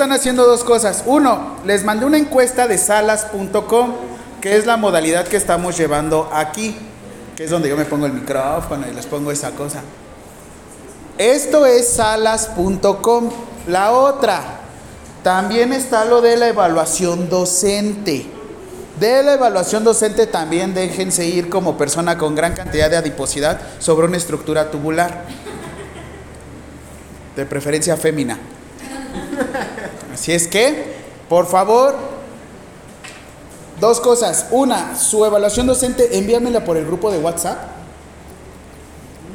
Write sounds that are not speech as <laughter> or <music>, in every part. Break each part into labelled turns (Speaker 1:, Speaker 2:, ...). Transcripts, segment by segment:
Speaker 1: están haciendo dos cosas. Uno, les mandé una encuesta de salas.com, que es la modalidad que estamos llevando aquí, que es donde yo me pongo el micrófono y les pongo esa cosa. Esto es salas.com. La otra, también está lo de la evaluación docente. De la evaluación docente también déjense ir como persona con gran cantidad de adiposidad sobre una estructura tubular. De preferencia fémina. <laughs> Así es que, por favor, dos cosas. Una, su evaluación docente, envíamela por el grupo de WhatsApp.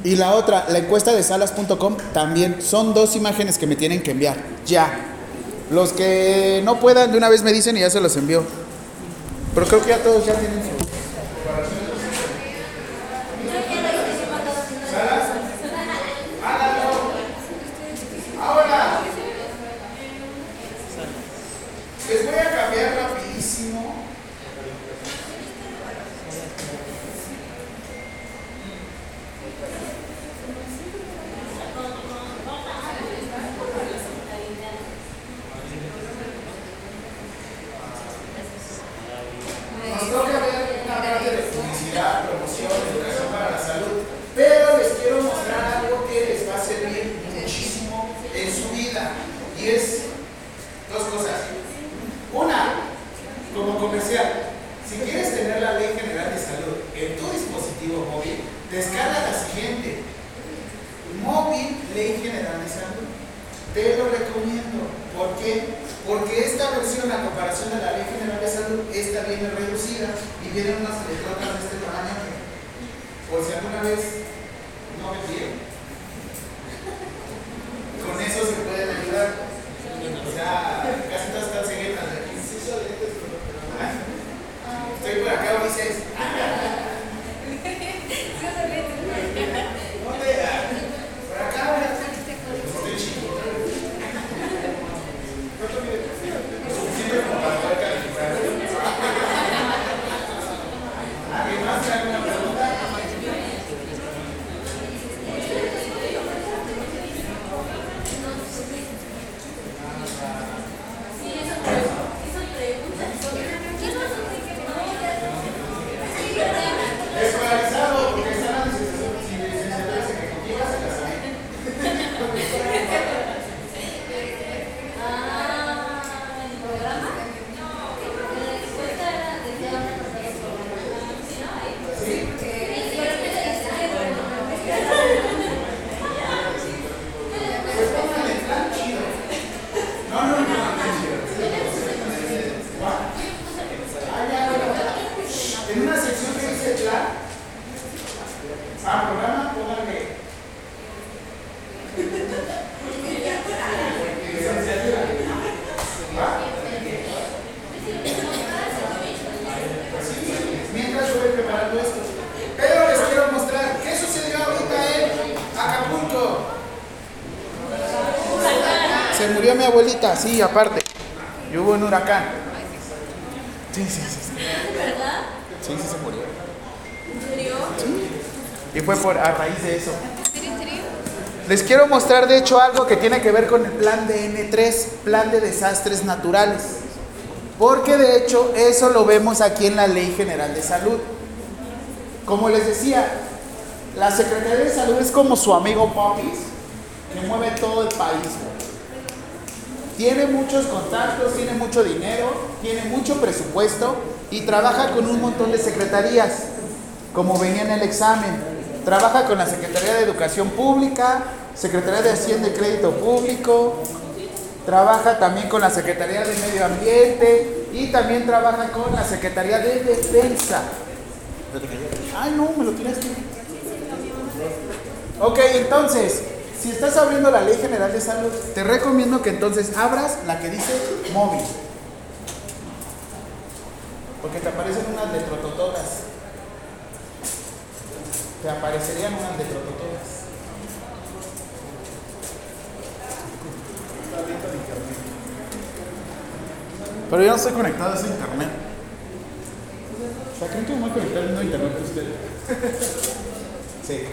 Speaker 1: Y la otra, la encuesta de salas.com, también son dos imágenes que me tienen que enviar. Ya. Los que no puedan, de una vez me dicen y ya se los envío. Pero creo que ya todos ya tienen abuelita, sí, aparte. Y hubo un huracán. Sí, sí, sí. sí. Sí, sí se murió. Sí. Y fue por a raíz de eso. Les quiero mostrar de hecho algo que tiene que ver con el plan de N3, plan de desastres naturales. Porque de hecho eso lo vemos aquí en la Ley General de Salud. Como les decía, la Secretaría de Salud es como su amigo Popis, que mueve todo el país. Tiene muchos contactos, tiene mucho dinero, tiene mucho presupuesto y trabaja con un montón de secretarías, como venía en el examen. Trabaja con la Secretaría de Educación Pública, Secretaría de Hacienda y Crédito Público, trabaja también con la Secretaría de Medio Ambiente y también trabaja con la Secretaría de Defensa. Ay, no, me lo tiraste. Ok, entonces, si estás abriendo la Ley General de Salud, te recomiendo que entonces abras la que dice móvil. Porque te aparecen unas letrotototas. Te aparecerían unas letrotototas. Pero yo no estoy conectado a ese internet. O sea, creen que me voy a conectar al mismo internet que ustedes. <laughs> Sí.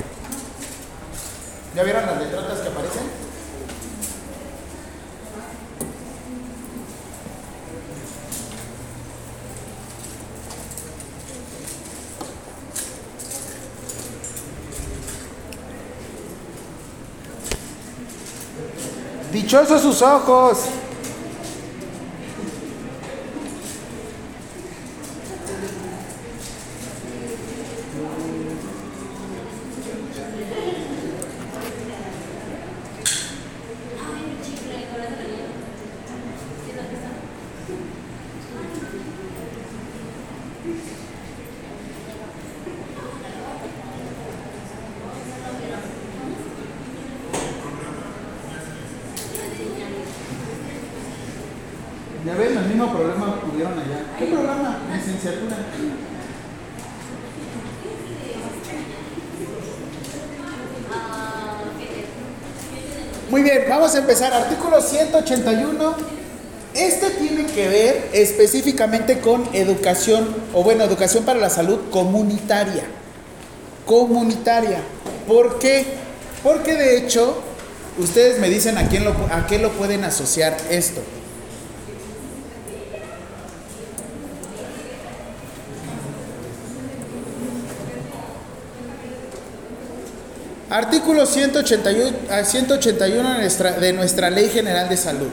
Speaker 1: ¿Ya vieron las letrotas que aparecen? Dichosos sus ojos. Vamos a empezar. Artículo 181. Este tiene que ver específicamente con educación, o bueno, educación para la salud comunitaria. Comunitaria. ¿Por qué? Porque de hecho, ustedes me dicen a, quién a qué lo pueden asociar esto. Artículo 181, 181 de nuestra, de nuestra Ley General de Salud.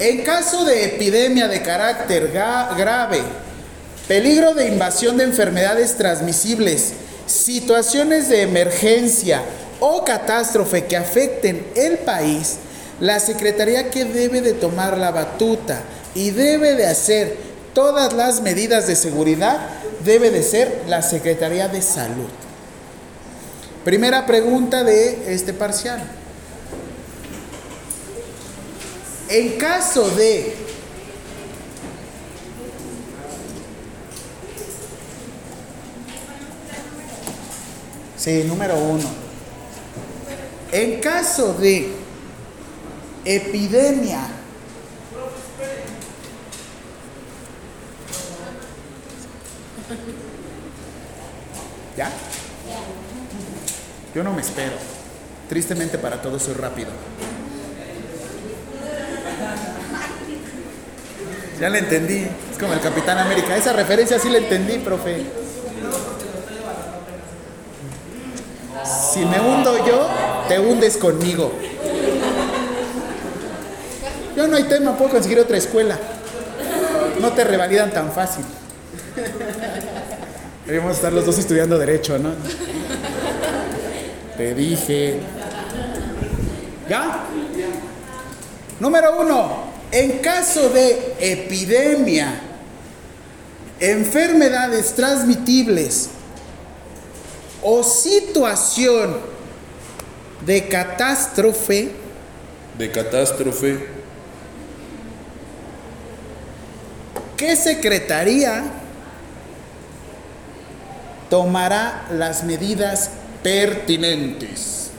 Speaker 1: En caso de epidemia de carácter grave, peligro de invasión de enfermedades transmisibles, situaciones de emergencia o catástrofe que afecten el país, la Secretaría que debe de tomar la batuta y debe de hacer todas las medidas de seguridad debe de ser la Secretaría de Salud. Primera pregunta de este parcial. En caso de Sí, número uno. En caso de epidemia ¿Ya? Yo no me espero. Tristemente para todos soy rápido. Ya le entendí. Es como el Capitán América. Esa referencia sí la entendí, profe. Si me hundo yo, te hundes conmigo. Yo no hay tema, puedo conseguir otra escuela. No te revalidan tan fácil. Deberíamos estar los dos estudiando derecho, ¿no? Te dije. ¿Ya? Número uno, en caso de epidemia, enfermedades transmitibles o situación de catástrofe,
Speaker 2: de catástrofe,
Speaker 1: ¿qué secretaría tomará las medidas pertinentes.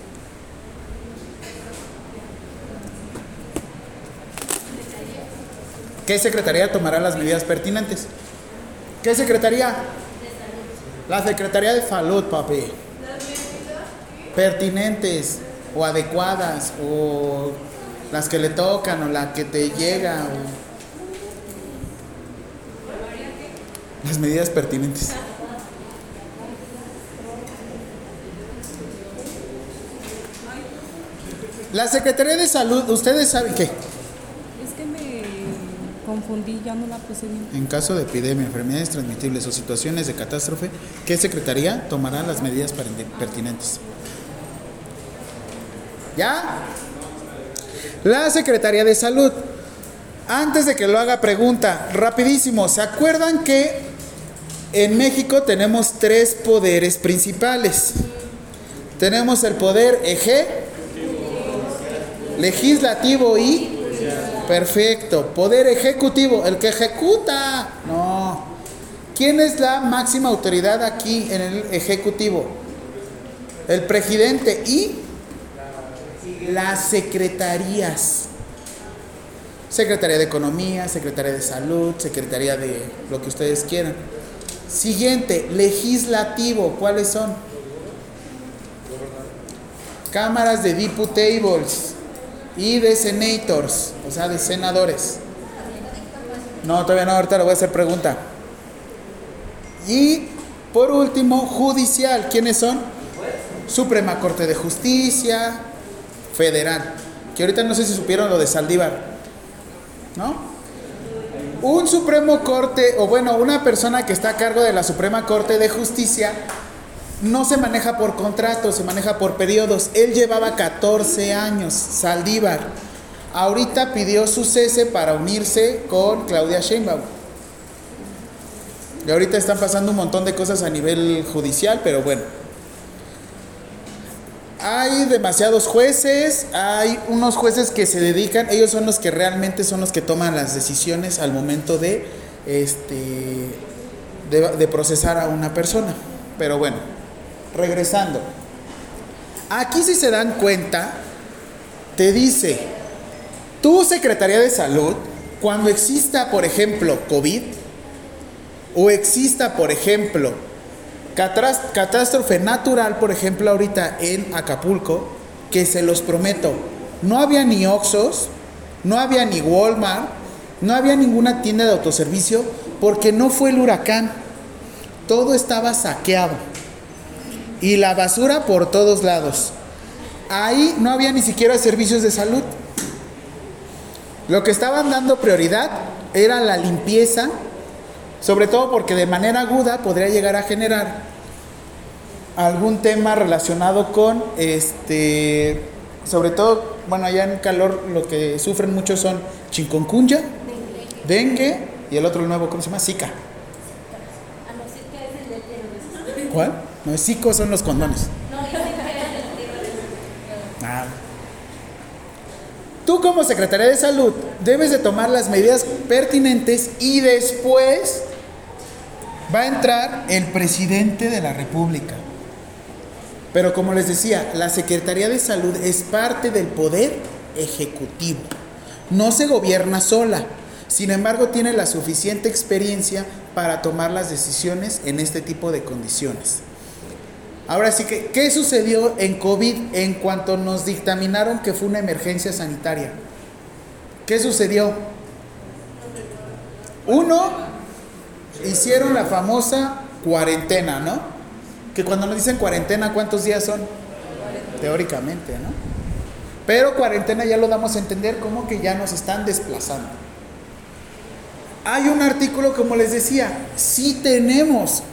Speaker 1: ¿Qué secretaría tomará las medidas pertinentes? ¿Qué secretaría? La Secretaría de Salud, papi. Pertinentes o adecuadas o las que le tocan o la que te llega las medidas pertinentes. La Secretaría de Salud, ¿ustedes saben qué?
Speaker 3: Es que me confundí, ya no la puse bien.
Speaker 1: En caso de epidemia, enfermedades transmitibles o situaciones de catástrofe, ¿qué Secretaría tomará las medidas pertinentes? ¿Ya? La Secretaría de Salud. Antes de que lo haga, pregunta, rapidísimo, ¿se acuerdan que en México tenemos tres poderes principales? Tenemos el poder eje, legislativo y perfecto. Poder ejecutivo, el que ejecuta. No. ¿Quién es la máxima autoridad aquí en el ejecutivo? El presidente y las secretarías. Secretaría de Economía, Secretaría de Salud, Secretaría de lo que ustedes quieran. Siguiente, legislativo, ¿cuáles son? Cámaras de diputables y de senators, o sea, de senadores. No, todavía no, ahorita le voy a hacer pregunta. Y por último, judicial, ¿quiénes son? Suprema Corte de Justicia, Federal. que ahorita no sé si supieron lo de Saldívar, ¿no? Un Supremo Corte, o bueno, una persona que está a cargo de la Suprema Corte de Justicia, no se maneja por contrato, se maneja por periodos. Él llevaba 14 años, Saldívar. Ahorita pidió su cese para unirse con Claudia Sheinbaum. Y ahorita están pasando un montón de cosas a nivel judicial, pero bueno. Hay demasiados jueces, hay unos jueces que se dedican, ellos son los que realmente son los que toman las decisiones al momento de, este, de, de procesar a una persona. Pero bueno, regresando. Aquí si se dan cuenta, te dice, tu Secretaría de Salud, cuando exista, por ejemplo, COVID, o exista, por ejemplo, catástrofe natural, por ejemplo, ahorita en Acapulco, que se los prometo, no había ni Oxos, no había ni Walmart, no había ninguna tienda de autoservicio, porque no fue el huracán. Todo estaba saqueado. Y la basura por todos lados. Ahí no había ni siquiera servicios de salud. Lo que estaban dando prioridad era la limpieza sobre todo porque de manera aguda podría llegar a generar algún tema relacionado con este sobre todo bueno allá en calor lo que sufren mucho son chikungunya dengue y el otro nuevo cómo se llama zika ¿cuál? No zika son los condones ah. Tú como Secretaría de Salud debes de tomar las medidas pertinentes y después va a entrar el presidente de la República. Pero como les decía, la Secretaría de Salud es parte del poder ejecutivo. No se gobierna sola. Sin embargo, tiene la suficiente experiencia para tomar las decisiones en este tipo de condiciones. Ahora sí que, ¿qué sucedió en COVID en cuanto nos dictaminaron que fue una emergencia sanitaria? ¿Qué sucedió? Uno, hicieron la famosa cuarentena, ¿no? Que cuando nos dicen cuarentena, ¿cuántos días son? Teóricamente, ¿no? Pero cuarentena ya lo damos a entender como que ya nos están desplazando. Hay un artículo, como les decía, sí tenemos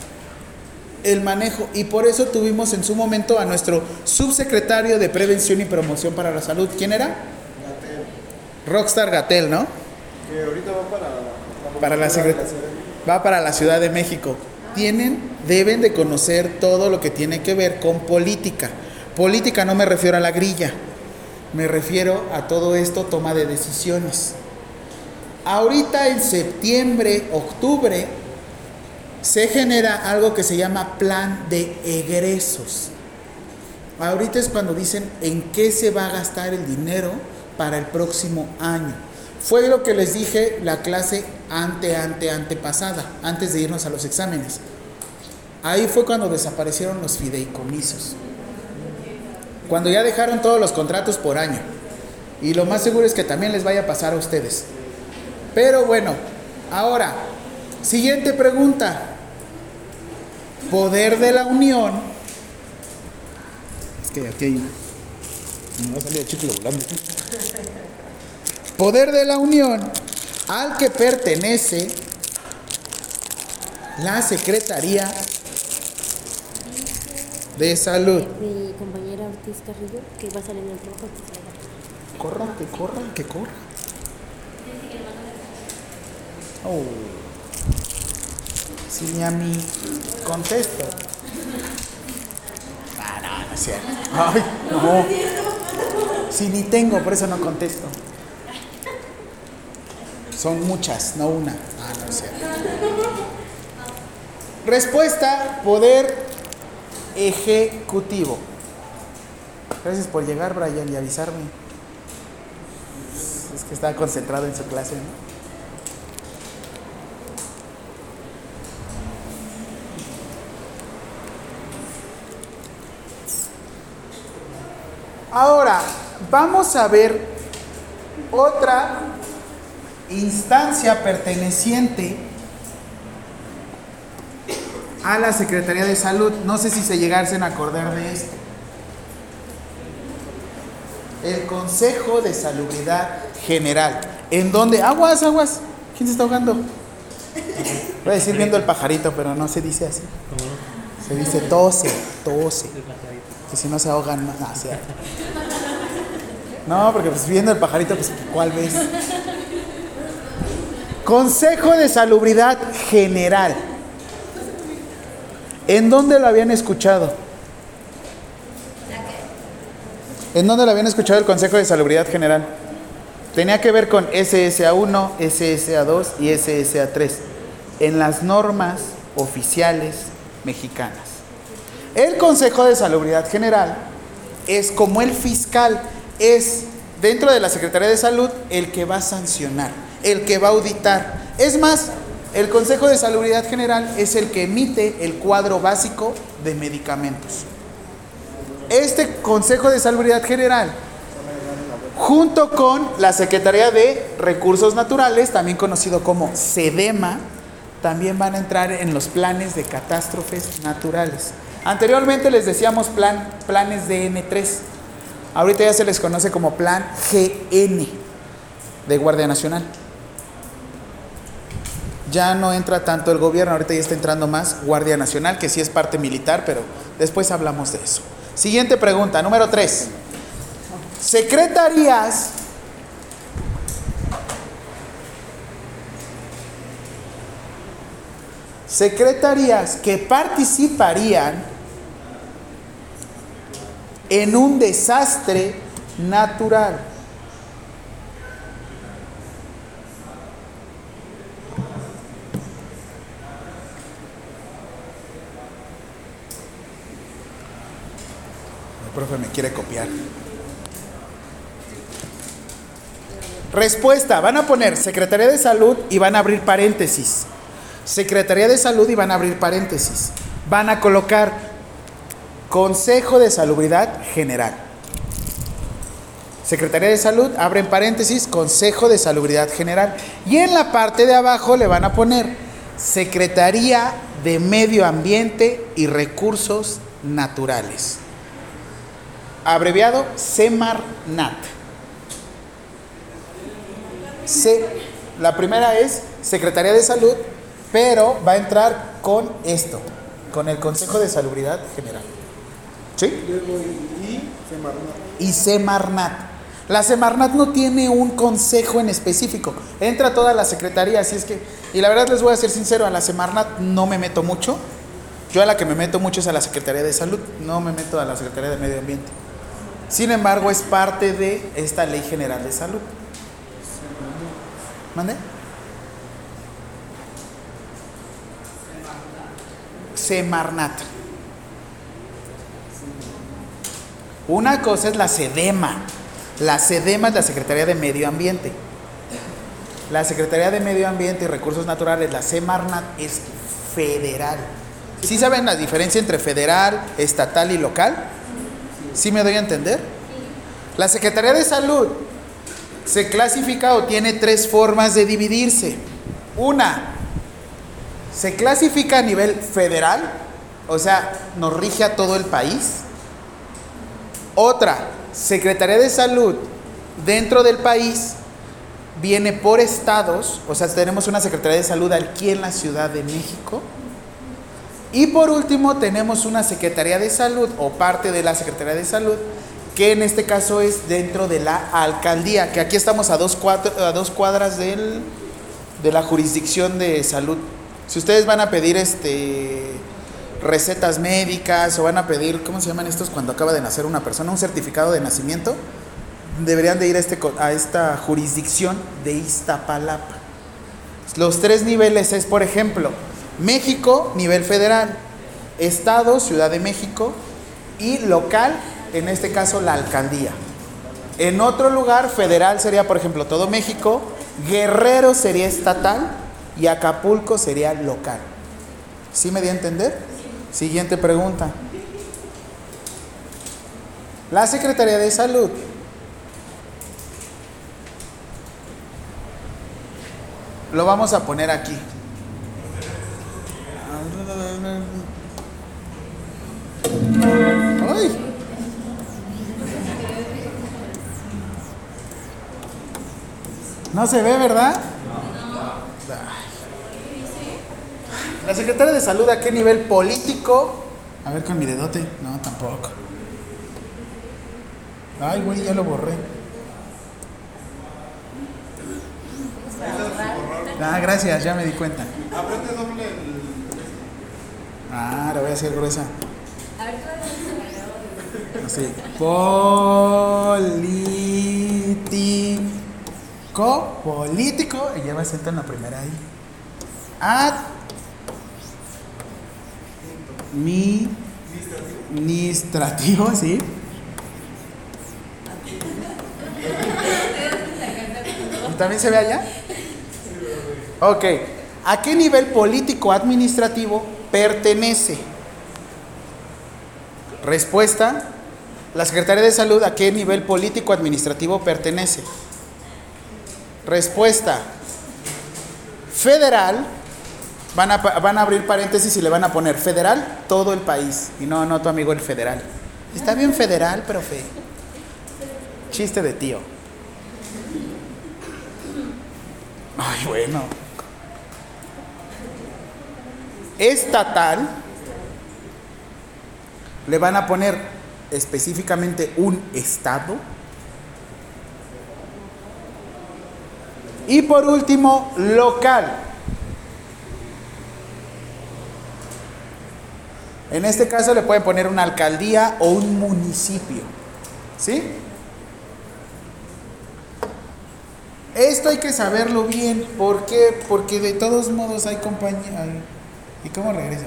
Speaker 1: el manejo y por eso tuvimos en su momento a nuestro subsecretario de Prevención y Promoción para la Salud. ¿Quién era? Rockstar Gatel, ¿no?
Speaker 4: Que ahorita va para,
Speaker 1: para la Secretaría va para la Ciudad de México. Tienen, deben de conocer todo lo que tiene que ver con política. Política no me refiero a la grilla, me refiero a todo esto, toma de decisiones. Ahorita en septiembre, octubre, se genera algo que se llama plan de egresos. Ahorita es cuando dicen en qué se va a gastar el dinero para el próximo año. Fue lo que les dije la clase ante, ante, antepasada, antes de irnos a los exámenes. Ahí fue cuando desaparecieron los fideicomisos. Cuando ya dejaron todos los contratos por año. Y lo más seguro es que también les vaya a pasar a ustedes. Pero bueno, ahora, siguiente pregunta. Poder de la unión. Es que aquí hay. Me va a salir el chicle volando. Poder de la unión al que pertenece la Secretaría de Salud.
Speaker 5: Mi compañera Ortiz Carrillo, que va a salir en el trabajo.
Speaker 1: Corra, que corra, que corra. Oh. Si ni a mí contesto. Ah, no, no es cierto. Ay, no. Si ni tengo, por eso no contesto. Son muchas, no una. Ah, no es cierto. Respuesta, poder ejecutivo. Gracias por llegar, Brian, y avisarme. Es que estaba concentrado en su clase, ¿no? Ahora, vamos a ver otra instancia perteneciente a la Secretaría de Salud. No sé si se llegasen a acordar de esto. el Consejo de Salubridad General. En donde, aguas, aguas, ¿quién se está ahogando? Voy a decir viendo el pajarito, pero no se dice así. Se dice tose, tose. Que si no se ahogan más. No, sí. No, porque pues viendo el pajarito, pues ¿cuál ves? Consejo de Salubridad General. ¿En dónde lo habían escuchado? ¿En dónde lo habían escuchado el Consejo de Salubridad General? Tenía que ver con SSA1, SSA2 y SSA3 en las normas oficiales mexicanas. El Consejo de Salubridad General es como el fiscal, es dentro de la Secretaría de Salud el que va a sancionar, el que va a auditar. Es más, el Consejo de Salubridad General es el que emite el cuadro básico de medicamentos. Este Consejo de Salubridad General, junto con la Secretaría de Recursos Naturales, también conocido como SEDEMA, también van a entrar en los planes de catástrofes naturales. Anteriormente les decíamos plan, planes de N3. Ahorita ya se les conoce como plan GN de Guardia Nacional. Ya no entra tanto el gobierno, ahorita ya está entrando más Guardia Nacional, que sí es parte militar, pero después hablamos de eso. Siguiente pregunta, número 3. Secretarías secretarías que participarían en un desastre natural. El profe me quiere copiar. Respuesta, van a poner Secretaría de Salud y van a abrir paréntesis. Secretaría de Salud y van a abrir paréntesis. Van a colocar Consejo de Salubridad General. Secretaría de Salud, abren paréntesis, Consejo de Salubridad General. Y en la parte de abajo le van a poner Secretaría de Medio Ambiente y Recursos Naturales. Abreviado SEMARNAT. La primera es Secretaría de Salud, pero va a entrar con esto, con el Consejo de Salubridad General. ¿Sí? Y Semarnat. La Semarnat no tiene un consejo en específico. Entra toda la secretaría, así es que. Y la verdad les voy a ser sincero, a la Semarnat no me meto mucho. Yo a la que me meto mucho es a la Secretaría de Salud, no me meto a la Secretaría de Medio Ambiente. Sin embargo, es parte de esta Ley General de Salud. ¿Mande? Semarnat. Una cosa es la SEDEMA. La SEDEMA es la Secretaría de Medio Ambiente. La Secretaría de Medio Ambiente y Recursos Naturales, la Semarnat, es federal. ¿Sí saben la diferencia entre federal, estatal y local? ¿Sí me doy a entender? La Secretaría de Salud se clasifica o tiene tres formas de dividirse. Una, se clasifica a nivel federal, o sea, nos rige a todo el país. Otra, Secretaría de Salud dentro del país viene por estados, o sea, tenemos una Secretaría de Salud aquí en la Ciudad de México. Y por último, tenemos una Secretaría de Salud o parte de la Secretaría de Salud, que en este caso es dentro de la alcaldía, que aquí estamos a dos, cuadras, de la jurisdicción de salud. Si ustedes van a pedir este recetas médicas o van a pedir, ¿cómo se llaman estos cuando acaba de nacer una persona? Un certificado de nacimiento, deberían de ir a, este, a esta jurisdicción de Iztapalapa. Los tres niveles es, por ejemplo, México, nivel federal, Estado, Ciudad de México, y local, en este caso la alcaldía. En otro lugar, federal sería, por ejemplo, todo México, Guerrero sería estatal y Acapulco sería local. ¿Sí me di a entender? Siguiente pregunta. La Secretaría de Salud lo vamos a poner aquí. No se ve, ¿verdad? La secretaria de salud, ¿a qué nivel político? A ver con mi dedote. No, tampoco. Ay, güey, ya lo borré. Ah, gracias, ya me di cuenta. Ah, la voy a hacer gruesa. Así. Político. Político. Y ya va a sentar en la primera ahí. Administrativo, sí. ¿También se ve allá? Ok. ¿A qué nivel político administrativo pertenece? Respuesta. La Secretaría de Salud, ¿a qué nivel político administrativo pertenece? Respuesta. Federal. Van a, van a abrir paréntesis y le van a poner federal todo el país. Y no, no tu amigo el federal. Está bien federal, profe. Chiste de tío. Ay, bueno. Estatal. Le van a poner específicamente un estado. Y por último, local. En este caso le pueden poner una alcaldía o un municipio. ¿Sí? Esto hay que saberlo bien. ¿Por qué? Porque de todos modos hay compañía. ¿Y cómo regresa?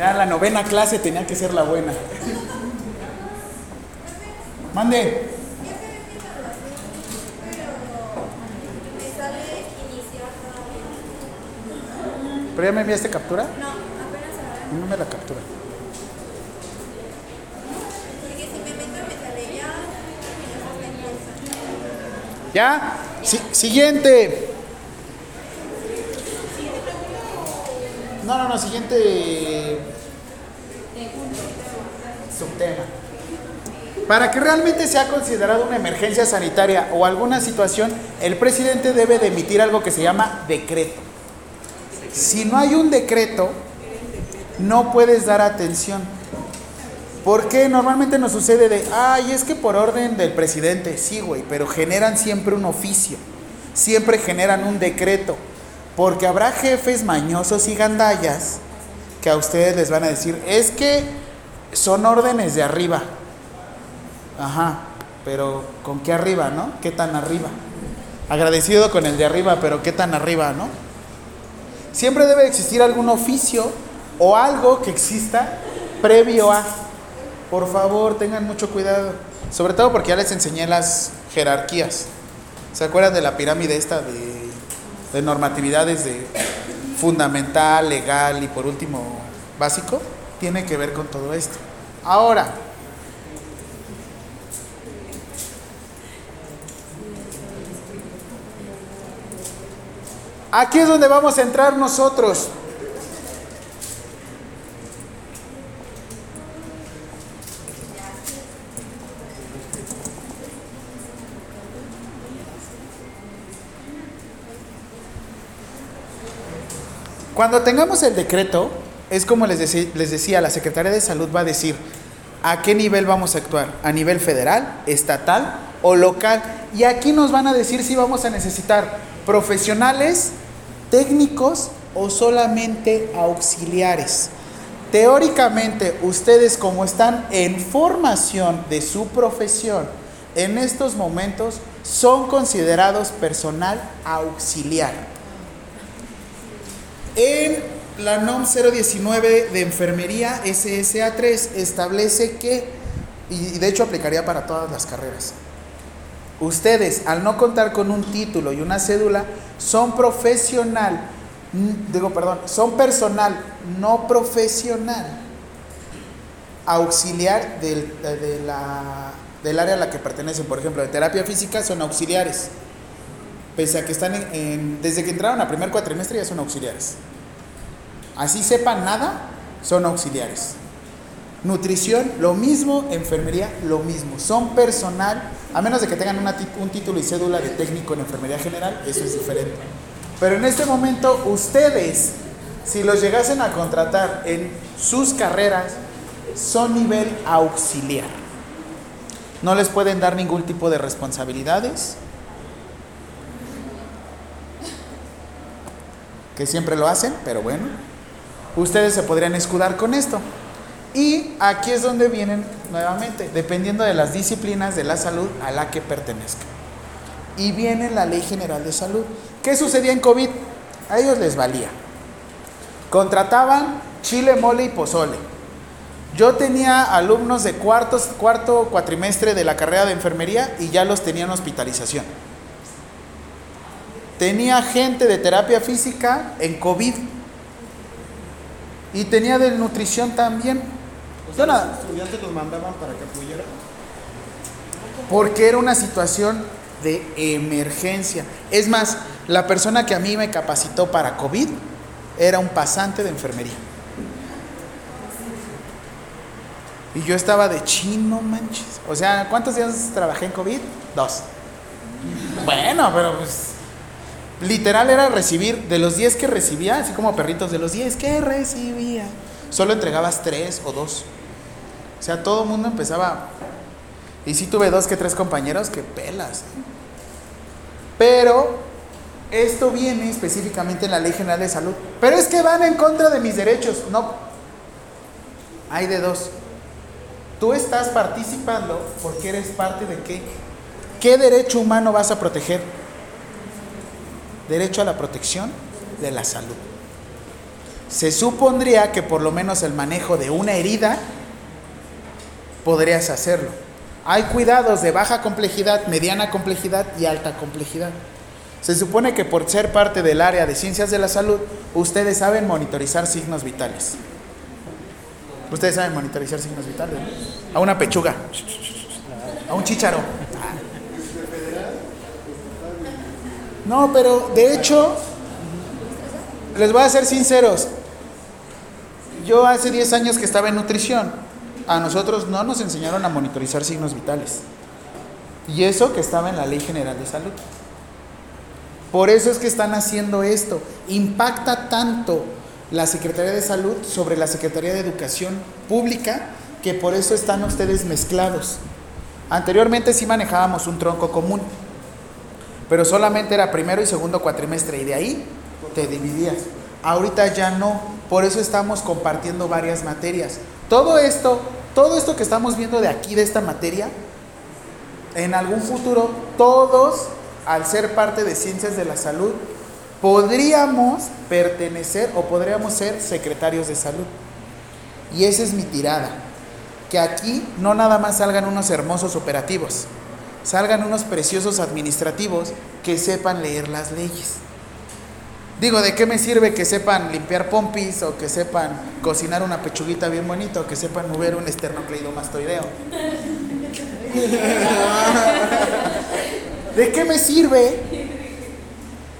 Speaker 1: Ya la novena clase tenía que ser la buena. Mande. ¿Pero ya me enviaste captura? No, apenas No me la captura. ¿Ya? Si- siguiente. No, no, no, siguiente Para que realmente sea considerado una emergencia sanitaria o alguna situación, el presidente debe de emitir algo que se llama decreto. Si no hay un decreto, no puedes dar atención. Porque normalmente nos sucede de, ay, es que por orden del presidente, sí, güey, pero generan siempre un oficio, siempre generan un decreto. Porque habrá jefes mañosos y gandallas que a ustedes les van a decir, es que son órdenes de arriba. Ajá, pero ¿con qué arriba, no? ¿Qué tan arriba? Agradecido con el de arriba, pero ¿qué tan arriba, no? Siempre debe existir algún oficio o algo que exista previo a. Por favor, tengan mucho cuidado. Sobre todo porque ya les enseñé las jerarquías. ¿Se acuerdan de la pirámide esta de, de normatividades de fundamental, legal y por último básico? Tiene que ver con todo esto. Ahora, aquí es donde vamos a entrar nosotros. Cuando tengamos el decreto, es como les, decía, la Secretaría de Salud va a decir a qué nivel vamos a actuar, a nivel federal, estatal o local. Y aquí nos van a decir si vamos a necesitar profesionales, técnicos o solamente auxiliares. Teóricamente, ustedes como están en formación de su profesión, en estos momentos son considerados personal auxiliar. En la NOM 019 de enfermería SSA3 establece que, y de hecho aplicaría para todas las carreras, ustedes al no contar con un título y una cédula son profesional, digo perdón, son personal no profesional. auxiliar del, de la, del área a la que pertenecen. Por ejemplo, de terapia física son auxiliares. Pese a que están en- desde que entraron a primer cuatrimestre ya son auxiliares. Así sepan nada, son auxiliares. Nutrición, lo mismo, enfermería, lo mismo. Son personal, a menos de que tengan un título y cédula de técnico en enfermería general, eso es diferente. Pero en este momento, ustedes, si los llegasen a contratar en sus carreras, son nivel auxiliar. No les pueden dar ningún tipo de responsabilidades, que siempre lo hacen, pero bueno, ustedes se podrían escudar con esto. Y aquí es donde vienen nuevamente, dependiendo de las disciplinas de la salud a la que pertenezcan. Y viene la Ley General de Salud. ¿Qué sucedía en COVID? A ellos les valía. Contrataban chile, mole y pozole. Yo tenía alumnos de cuartos, cuarto cuatrimestre de la carrera de enfermería y ya los tenían hospitalización. Tenía gente de terapia física en COVID. Y tenía de nutrición también. Yo nada,
Speaker 4: Los estudiantes los mandaban para que apoyaran.
Speaker 1: porque era una situación de emergencia. Es más, la persona que a mí me capacitó para COVID era un pasante de enfermería. Y yo estaba de chino, manches. O sea, ¿cuántos días trabajé en COVID? Dos. Bueno, pero pues literal era recibir, de los 10 que recibía, así como perritos, de los 10 que recibía, solo entregabas 3 o 2. O sea, todo el mundo empezaba. Y sí tuve dos que tres compañeros que pelas. Pero esto viene específicamente en la Ley General de Salud. Pero es que van en contra de mis derechos. No. Hay de dos. Tú estás participando porque eres parte de qué? ¿Qué derecho humano vas a proteger? Derecho a la protección de la salud. Se supondría que por lo menos el manejo de una herida podrías hacerlo. Hay cuidados de baja complejidad, mediana complejidad y alta complejidad. Se supone que por ser parte del área de ciencias de la salud, ustedes saben monitorizar signos vitales. Ustedes saben monitorizar signos vitales. A una pechuga, a un chícharo. No, pero de hecho, les voy a ser sinceros. Yo hace 10 años que estaba en nutrición, a nosotros no nos enseñaron a monitorizar signos vitales. Y eso que estaba en la Ley General de Salud. Por eso es que están haciendo esto. Impacta tanto la Secretaría de Salud sobre la Secretaría de Educación Pública que por eso están ustedes mezclados. Anteriormente sí manejábamos un tronco común, pero solamente era primero y segundo cuatrimestre y de ahí te dividías. Ahorita ya no, por eso estamos compartiendo varias materias. Todo esto, todo esto que estamos viendo de aquí de esta materia, en algún futuro todos, al ser parte de ciencias de la salud, podríamos pertenecer o podríamos ser secretarios de salud. Y esa es mi tirada. Que aquí no nada más salgan unos hermosos operativos, salgan unos preciosos administrativos que sepan leer las leyes. Digo, ¿de qué me sirve que sepan limpiar pompis o que sepan cocinar una pechuguita bien bonita o que sepan mover un esternocleidomastoideo? <laughs> ¿De qué me sirve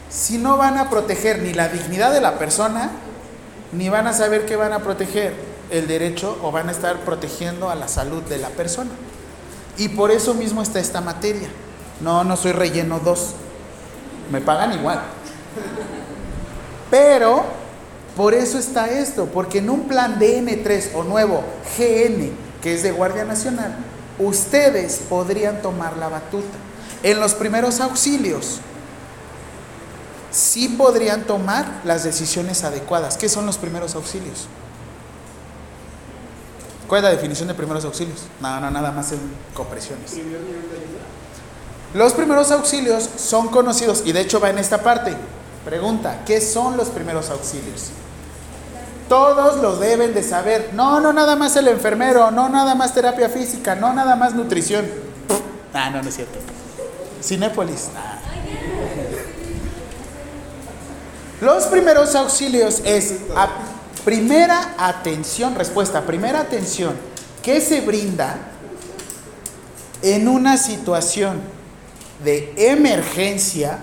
Speaker 1: si no van a proteger ni la dignidad de la persona, ni van a saber que van a proteger el derecho o van a estar protegiendo a la salud de la persona? Y por eso mismo está esta materia. No, no soy relleno 2. Me pagan igual. Pero por eso está esto, porque en un plan DN3 o nuevo GN, que es de Guardia Nacional, ustedes podrían tomar la batuta. En los primeros auxilios, sí podrían tomar las decisiones adecuadas. ¿Qué son los primeros auxilios? ¿Cuál es la definición de primeros auxilios? No, no, nada más en compresiones. Los primeros auxilios son conocidos, y de hecho va en esta parte. Pregunta, ¿qué son los primeros auxilios? Todos lo deben de saber. No, no nada más el enfermero, no nada más terapia física, no nada más nutrición. Ah, no, no es cierto. Cinépolis. Ah. Los primeros auxilios es primera atención, respuesta, primera atención que se brinda en una situación de emergencia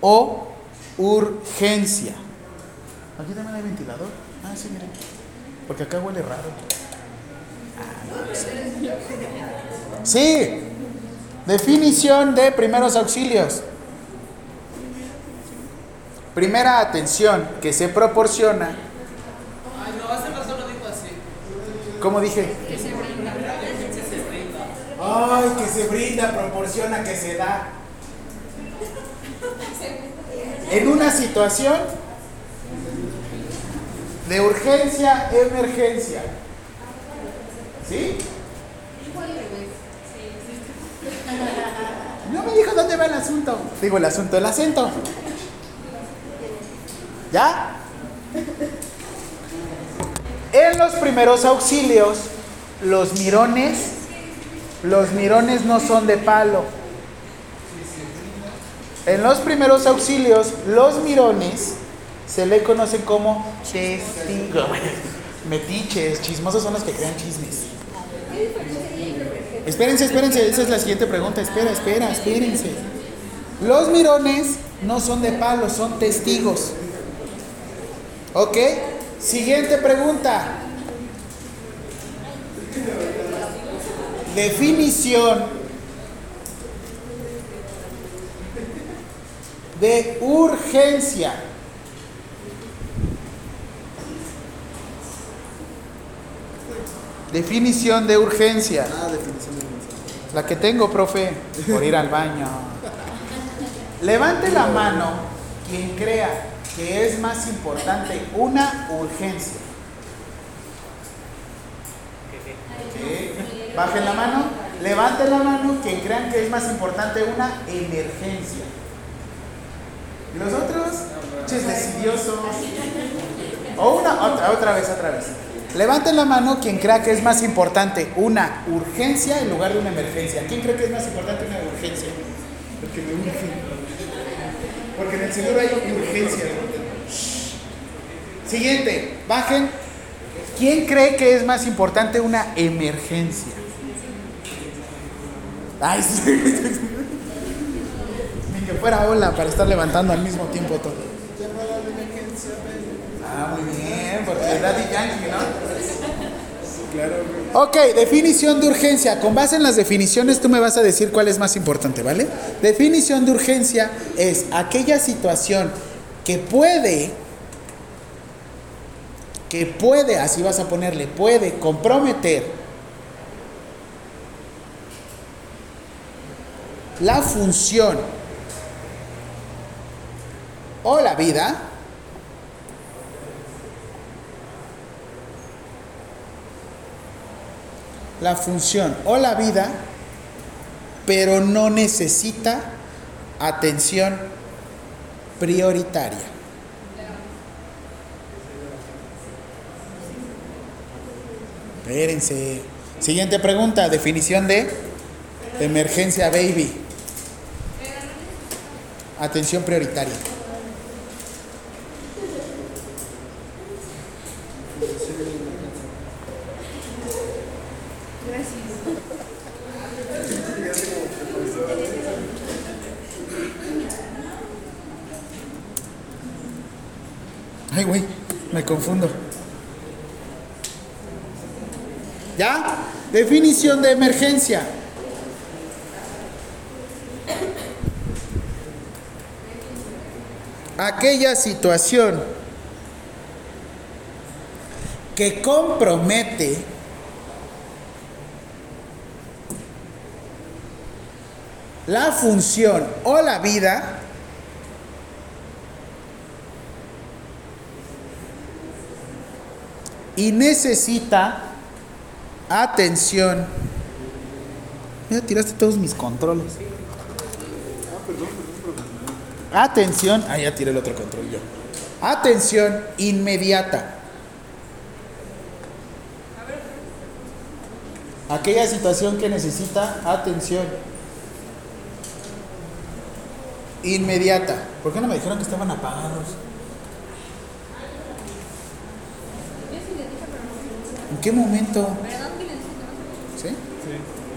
Speaker 1: o urgencia. Aquí también hay ventilador. Ah, sí, miren. Porque acá huele raro. Ah, no sé. Sí. Definición de primeros auxilios. Primera atención que se proporciona.
Speaker 6: Ay, no, hace rato lo dijo así.
Speaker 1: ¿Cómo dije? Ay, que se brinda, proporciona, que se da. <laughs> En una situación de urgencia, emergencia. ¿Sí? No me dijo dónde va el asunto. Digo el asunto, el acento. ¿Ya? En los primeros auxilios, los mirones, los mirones no son de palo. En los primeros auxilios, los mirones se le conocen como testigos. Metiches, chismosos son los que crean chismes. Espérense, espérense, esa es la siguiente pregunta. Espera, espera, espérense. Los mirones no son de palo, son testigos. ¿Ok? Siguiente pregunta. Definición de urgencia. Definición de urgencia.
Speaker 4: Ah, definición de mensaje.
Speaker 1: La que tengo, profe, por ir al baño. Levante la mano quien crea que es más importante una urgencia. Bajen la mano. Levanten la mano quien crean que es más importante una emergencia. ¿Y los otros? Ches decidiosos. O una, otra, otra vez, otra vez. Levanten la mano quien crea que es más importante una urgencia en lugar de una emergencia. ¿Quién cree que es más importante una urgencia? Porque me urge. Porque en el seguro hay urgencia. Siguiente, bajen. ¿Quién cree que es más importante una emergencia? Ay, sí. Fuera ola para estar levantando al mismo tiempo todo. Ah, muy bien, porque es Daddy Yankee, ¿no? Ok, definición de urgencia. Con base en las definiciones tú me vas a decir cuál es más importante, ¿vale? Definición de urgencia es aquella situación que puede, que puede, así vas a ponerle, puede comprometer la función o la vida la función o la vida, pero no necesita atención prioritaria. Espérense. Siguiente pregunta, definición de emergencia baby. Atención prioritaria. Ay, güey, me confundo. ¿Ya? Definición de emergencia. Aquella situación que compromete la función o la vida y necesita atención. Ya tiraste todos mis controles. Atención. Ah, ya tiré el otro control yo. Atención inmediata. Aquella situación que necesita atención inmediata. ¿Por qué no me dijeron que estaban apagados? Qué momento?
Speaker 3: ¿Verdad que les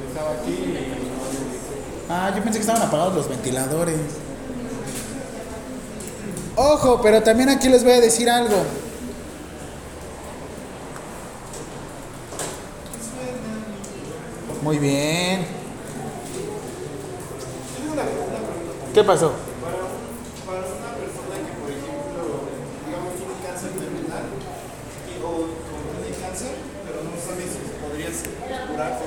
Speaker 4: estaba aquí
Speaker 1: Ah, yo pensé que estaban apagados los ventiladores. Ojo, pero también aquí les voy a decir algo. Muy bien. ¿Qué pasó?
Speaker 4: para una persona que, por ejemplo, digamos, tiene cáncer terminal y, o, o tiene cáncer, pero no sabe si podría ser- curarse,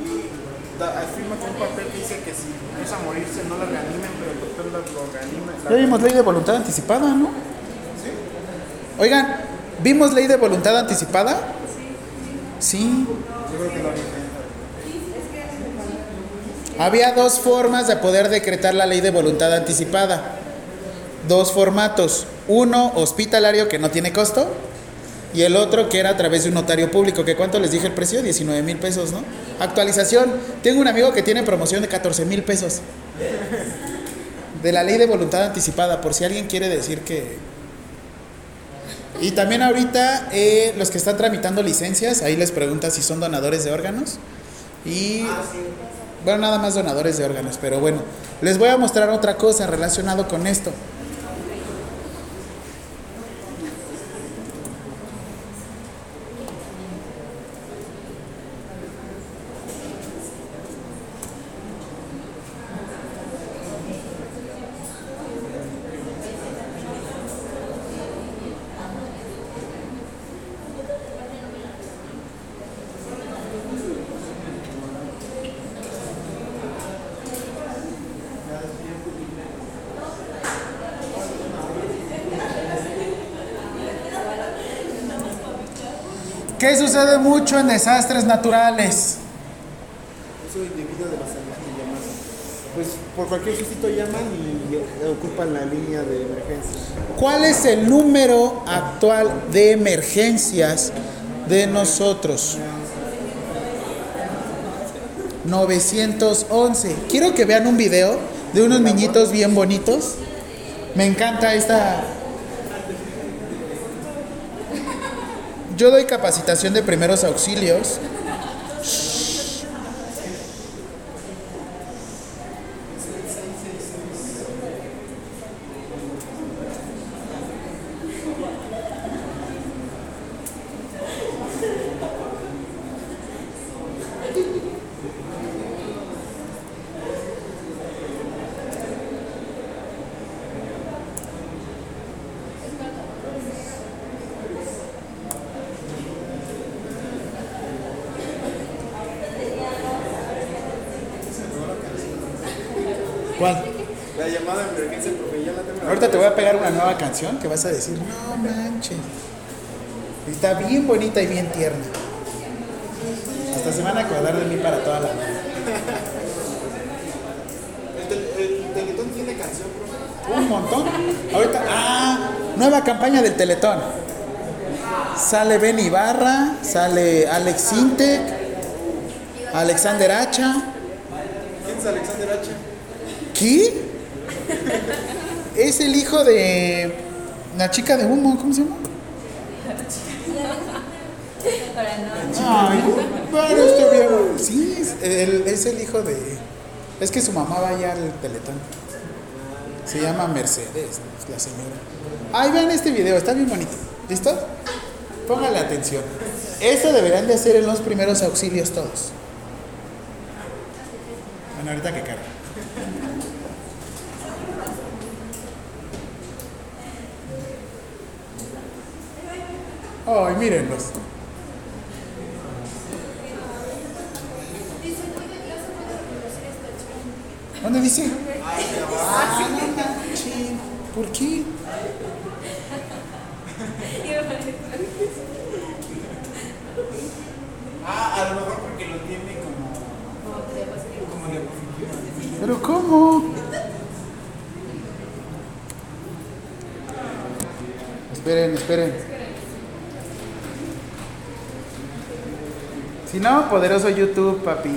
Speaker 4: y da- afirma con un papel que dice que si empieza a morirse no la reanimen, pero el doctor la- lo reanima. la-
Speaker 1: Ya vimos ley de voluntad anticipada, ¿no? Oigan, ¿vimos ley de voluntad anticipada? Sí.
Speaker 4: Yo creo que lo orienta.
Speaker 1: Había dos formas de poder decretar la ley de voluntad anticipada. Dos formatos. Uno hospitalario que no tiene costo y el otro que era a través de un notario público. ¿Que cuánto les dije el precio? 19 mil pesos, ¿no? Actualización. Tengo un amigo que tiene promoción de 14 mil pesos. De la ley de voluntad anticipada, por si alguien quiere decir que... Y también ahorita eh, los que están tramitando licencias, ahí les pregunta si son donadores de órganos. Y bueno, nada más donadores de órganos, pero bueno, les voy a mostrar otra cosa relacionado con esto. ¿Qué sucede mucho en desastres naturales?
Speaker 4: De las. Pues por cualquier sustito llaman y ocupan la línea de emergencia.
Speaker 1: ¿Cuál es el número actual de emergencias de nosotros? 911. Quiero que vean un video de unos niñitos bien bonitos. Me encanta esta... Yo doy capacitación de primeros auxilios. ¿Cuál?
Speaker 4: La llamada de emergencia, porque ya la tengo.
Speaker 1: Ahorita te voy a pegar una nueva canción que vas a decir, no manches. Está bien bonita y bien tierna. Hasta se van a acordar de mí para toda la vida.
Speaker 4: El, tel- el Teletón tiene canción.
Speaker 1: Un montón. Ahorita, ah, nueva campaña del Teletón. Sale Ben Ibarra, sale Alex Sintek, Alexander Hacha.
Speaker 4: ¿Quién es Alexander H?
Speaker 1: ¿Qué? Es el hijo de la chica de humo, ¿cómo se llama? Ay. Sí, es el, hijo de. Es que su mamá va allá al teletón. Se llama Mercedes, la señora. Ay, vean este video, está bien bonito. ¿Listo? Póngale atención. Esto deberían de hacer en los primeros auxilios todos. Bueno, ahorita que carga. Ay, mírenlos. ¿Dónde dice? ¿Por qué?
Speaker 4: Ah, a lo mejor porque lo tiene como. Como diapositiva.
Speaker 1: ¿Pero cómo? Esperen, esperen. Si no, poderoso YouTube, papi.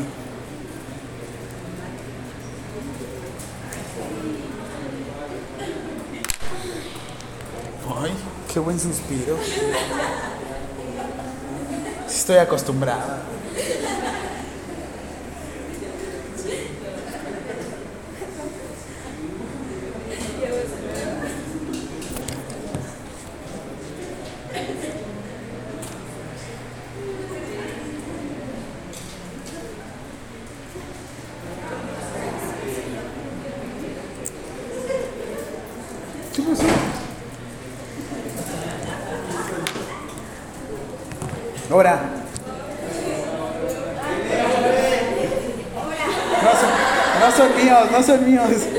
Speaker 1: Ay, qué buen suspiro. Estoy acostumbrada. Ahora. No son, no son míos, no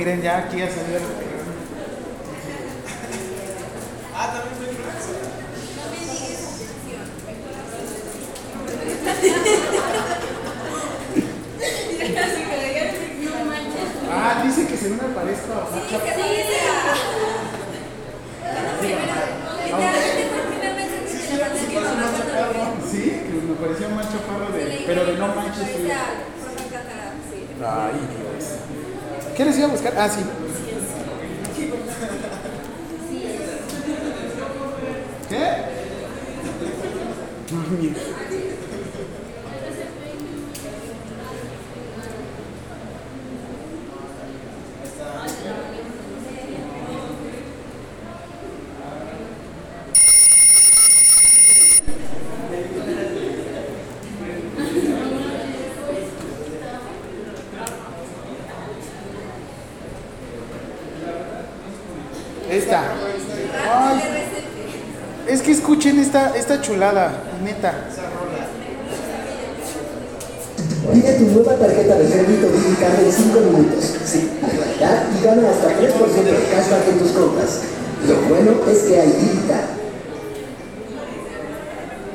Speaker 1: miren, aquí ya Esta. Ay, es que escuchen esta, esta chulada, neta.
Speaker 7: Pide tu nueva tarjeta de crédito Digicard en 5 minutos. Sí, y gana hasta 3% de cashback en tus compras. Lo bueno es que hay Digicard.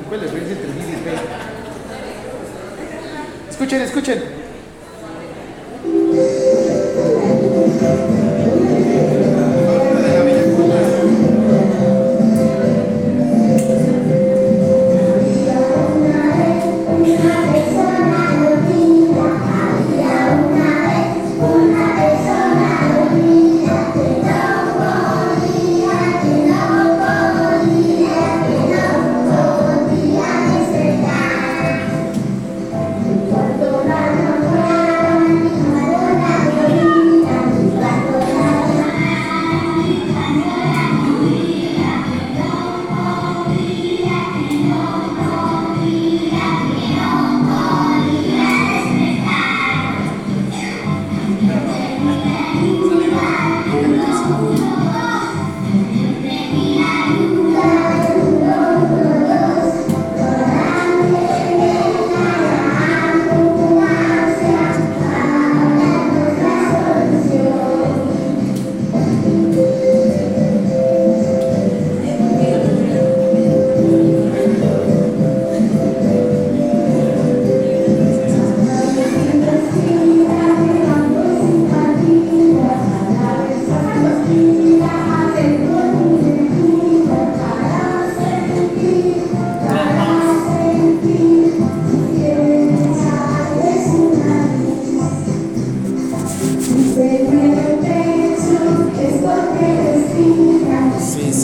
Speaker 1: ¿Cuál es la diferencia entre y? Escuchen, escuchen.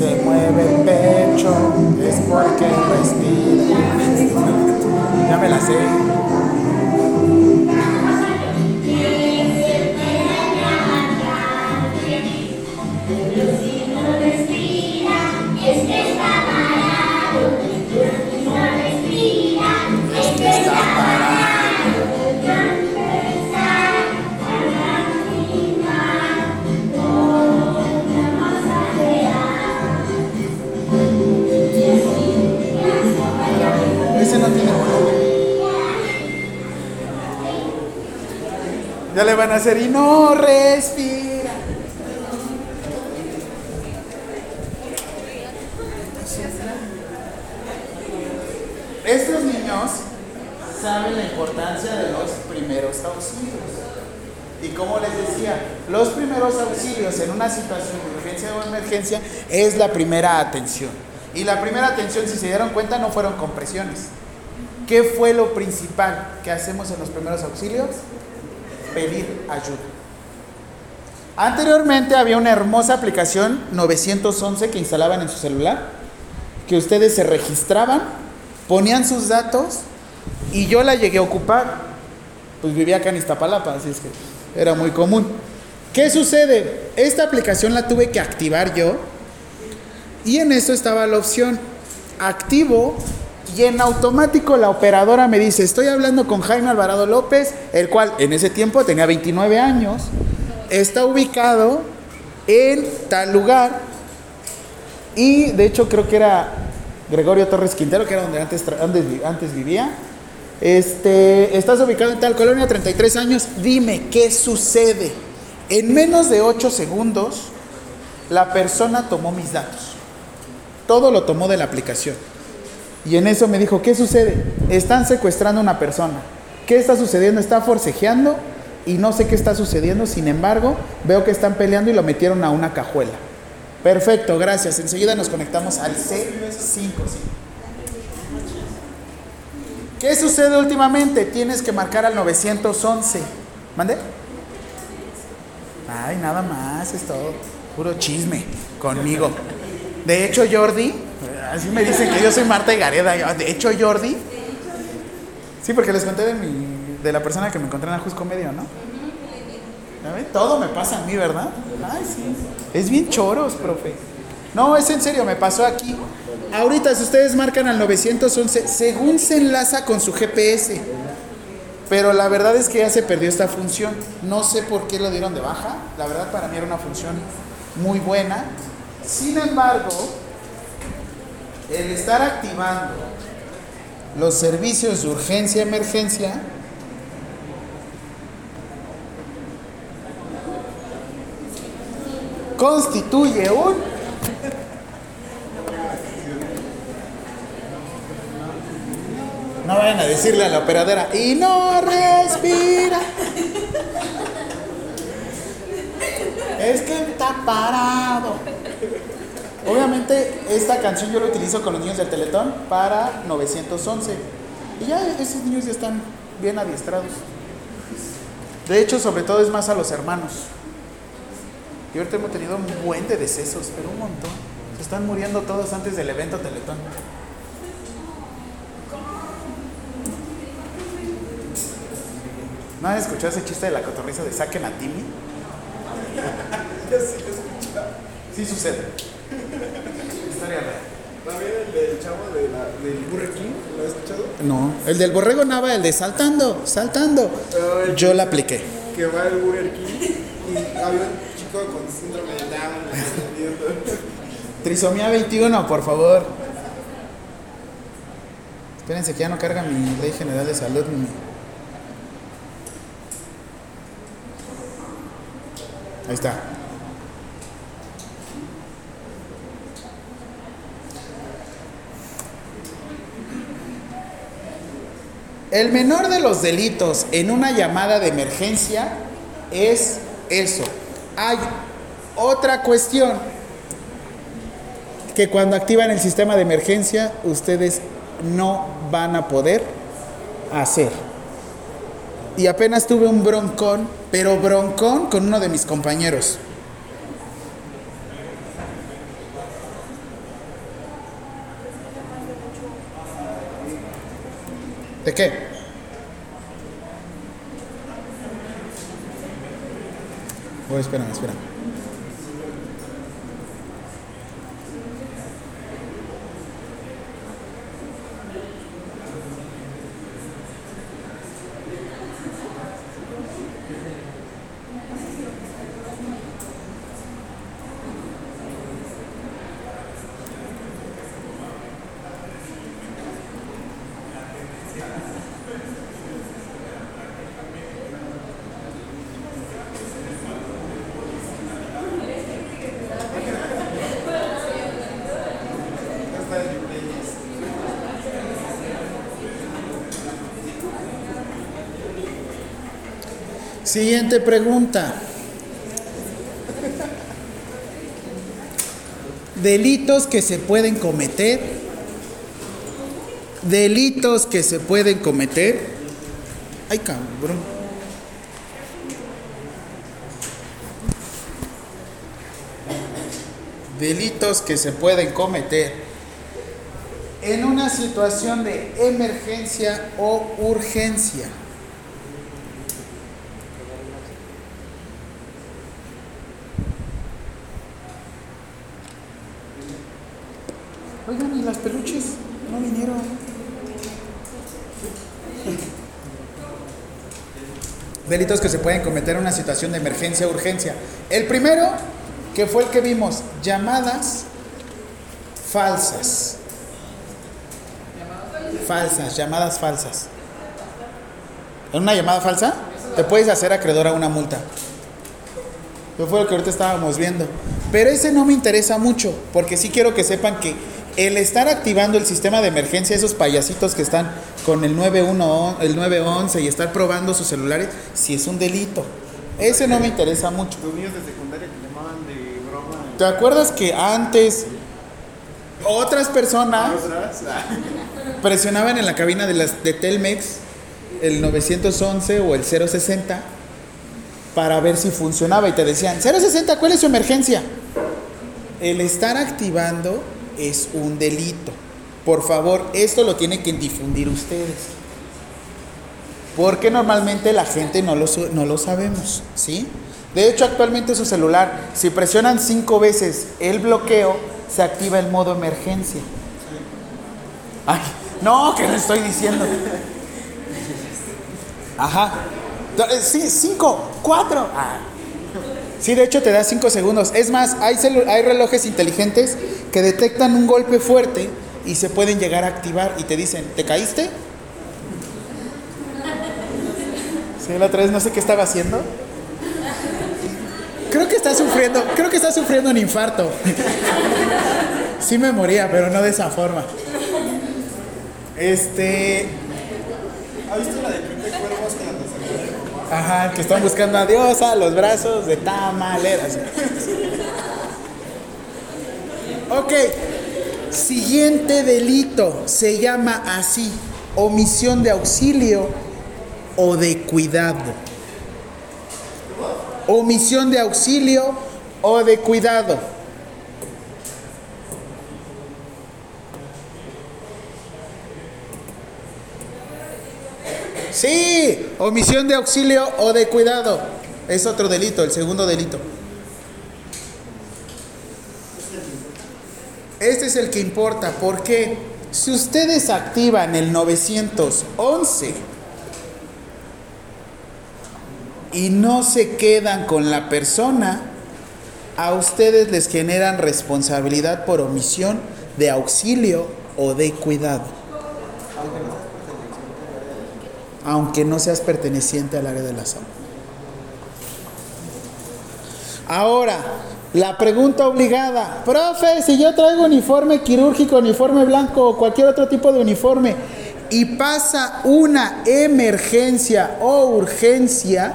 Speaker 1: Se mueve el pecho es porque respira. <laughs> Ya me la sé. Y no respira. Estos niños saben la importancia de los primeros auxilios. Y como les decía, los primeros auxilios en una situación de urgencia o emergencia es la primera atención. Y la primera atención, si se dieron cuenta, no fueron compresiones. ¿Qué fue lo principal que hacemos en los primeros auxilios? Pedir ayuda. Anteriormente había una hermosa aplicación 911 que instalaban en su celular, que ustedes se registraban, ponían sus datos y yo la llegué a ocupar. Pues vivía acá en Iztapalapa, así es que era muy común. ¿Qué sucede? Esta aplicación la tuve que activar yo y en eso estaba la opción activo y en automático la operadora me dice, estoy hablando con Jaime Alvarado López, el cual en ese tiempo tenía 29 años, está ubicado en tal lugar y de hecho creo que era Gregorio Torres Quintero, que era donde antes, antes, antes vivía. Este, estás ubicado en tal colonia, 33 años, dime qué sucede. En menos de 8 segundos, la persona tomó mis datos. Todo lo tomó de la aplicación. Y en eso me dijo, ¿qué sucede? Están secuestrando a una persona. ¿Qué está sucediendo? Está forcejeando y no sé qué está sucediendo. Sin embargo, veo que están peleando y lo metieron a una cajuela. Perfecto, gracias. Enseguida nos conectamos al C5. ¿Qué sucede últimamente? Tienes que marcar al 911. ¿Mande? Ay, nada más, es todo. Puro chisme conmigo. De hecho, Jordi, así me dicen que yo soy Marta y Gareda. De hecho, Jordi. Sí, porque les conté de, mi, de la persona que me encontré en Ajusco Medio, ¿no? Todo me pasa a mí, ¿verdad? Ay, sí. Es bien choros, profe. No, es en serio, me pasó aquí. Ahorita, si ustedes marcan al 911, según se enlaza con su GPS. Pero la verdad es que ya se perdió esta función. No sé por qué lo dieron de baja. La verdad, para mí era una función muy buena. Sin embargo, el estar activando los servicios de urgencia emergencia constituye un no vayan a decirle a la operadora y no respira es que está parado obviamente esta canción yo la utilizo con los niños del Teletón para 911 y ya esos niños ya están bien adiestrados de hecho sobre todo es más a los hermanos y ahorita hemos tenido un buen de decesos, pero un montón. Se están muriendo todos antes del evento Teletón. ¿No han escuchado ese chiste de la cotorriza de saquen a Timmy? sí sucede. Historia real.
Speaker 4: ¿También el del chavo de la, del Burger King? ¿Lo has escuchado?
Speaker 1: No, el del borrego Nava, el de saltando, saltando. Yo la apliqué.
Speaker 4: Que va el Burger King y había un chico con síndrome de Down. <laughs>
Speaker 1: Trisomía 21, por favor. Espérense que ya no carga mi ley general de salud. Mi... Ahí está. El menor de los delitos en una llamada de emergencia es eso. Hay otra cuestión que cuando activan el sistema de emergencia ustedes no van a poder hacer. Y apenas tuve un broncón, pero broncón con uno de mis compañeros. ¿De qué? Oh, espérame, espérame. Pregunta. Delitos que se pueden cometer. Delitos que se pueden cometer. Ay. Delitos que se pueden cometer en una situación de emergencia o urgencia. Oigan, ¿y las peluches? No vinieron. Delitos que se pueden cometer en una situación de emergencia o urgencia. El primero, que fue el que vimos, llamadas falsas. Falsas, llamadas falsas. ¿En una llamada falsa? Te puedes hacer acreedor a una multa. Eso fue lo que ahorita estábamos viendo. Pero ese no me interesa mucho, porque sí quiero que sepan que el estar activando el sistema de emergencia, esos payasitos que están con el 911, el 911 y estar probando sus celulares, sí es un delito. Ese no me interesa mucho.
Speaker 4: Los niños de secundaria que llamaban de broma.
Speaker 1: ¿Te acuerdas que antes otras personas <laughs> presionaban en la cabina de, las, de Telmex el 911 o el 060 para ver si funcionaba y te decían, 060, ¿cuál es su emergencia? El estar activando es un delito. Por favor, esto lo tienen que difundir ustedes. Porque normalmente la gente no lo, no lo sabemos, ¿sí? De hecho, actualmente su celular, si presionan cinco veces el bloqueo, se activa el modo emergencia. No, que le estoy diciendo. Ajá. Eh, Sí, cinco, cuatro. Ah. Sí, de hecho te da cinco segundos. Es más, hay relojes inteligentes que detectan un golpe fuerte y se pueden llegar a activar y te dicen, ¿te caíste? Sí, la otra vez no sé qué estaba haciendo. Creo que está sufriendo, creo que está sufriendo un infarto. Sí me moría, pero no de esa forma. Este,
Speaker 4: ¿Ha visto la de Pipe Cuervos con la tercera?
Speaker 1: Ajá, que están buscando a Dios a los brazos de tamaleras. Ok, siguiente delito se llama así, omisión de auxilio o de cuidado. Omisión de auxilio o de cuidado. Sí, omisión de auxilio o de cuidado. Es otro delito, el segundo delito. Este es el que importa, porque si ustedes activan el 911 y no se quedan con la persona, a ustedes les generan responsabilidad por omisión de auxilio o de cuidado. Aunque no seas perteneciente al área de la salud. Ahora, la pregunta obligada, profe, si yo traigo uniforme quirúrgico, uniforme blanco o cualquier otro tipo de uniforme y pasa una emergencia o urgencia,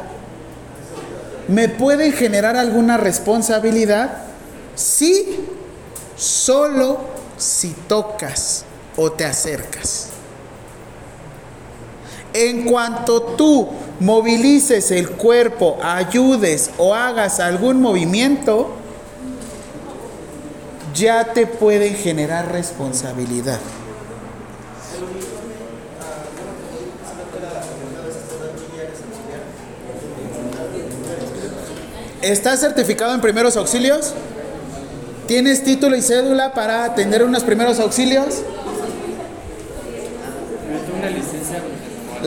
Speaker 1: ¿me pueden generar alguna responsabilidad? Sí, solo si tocas o te acercas. En cuanto tú movilices el cuerpo, ayudes o hagas algún movimiento, ya te pueden generar responsabilidad. ¿Estás certificado en primeros auxilios? ¿Tienes título y cédula para atender unos primeros auxilios?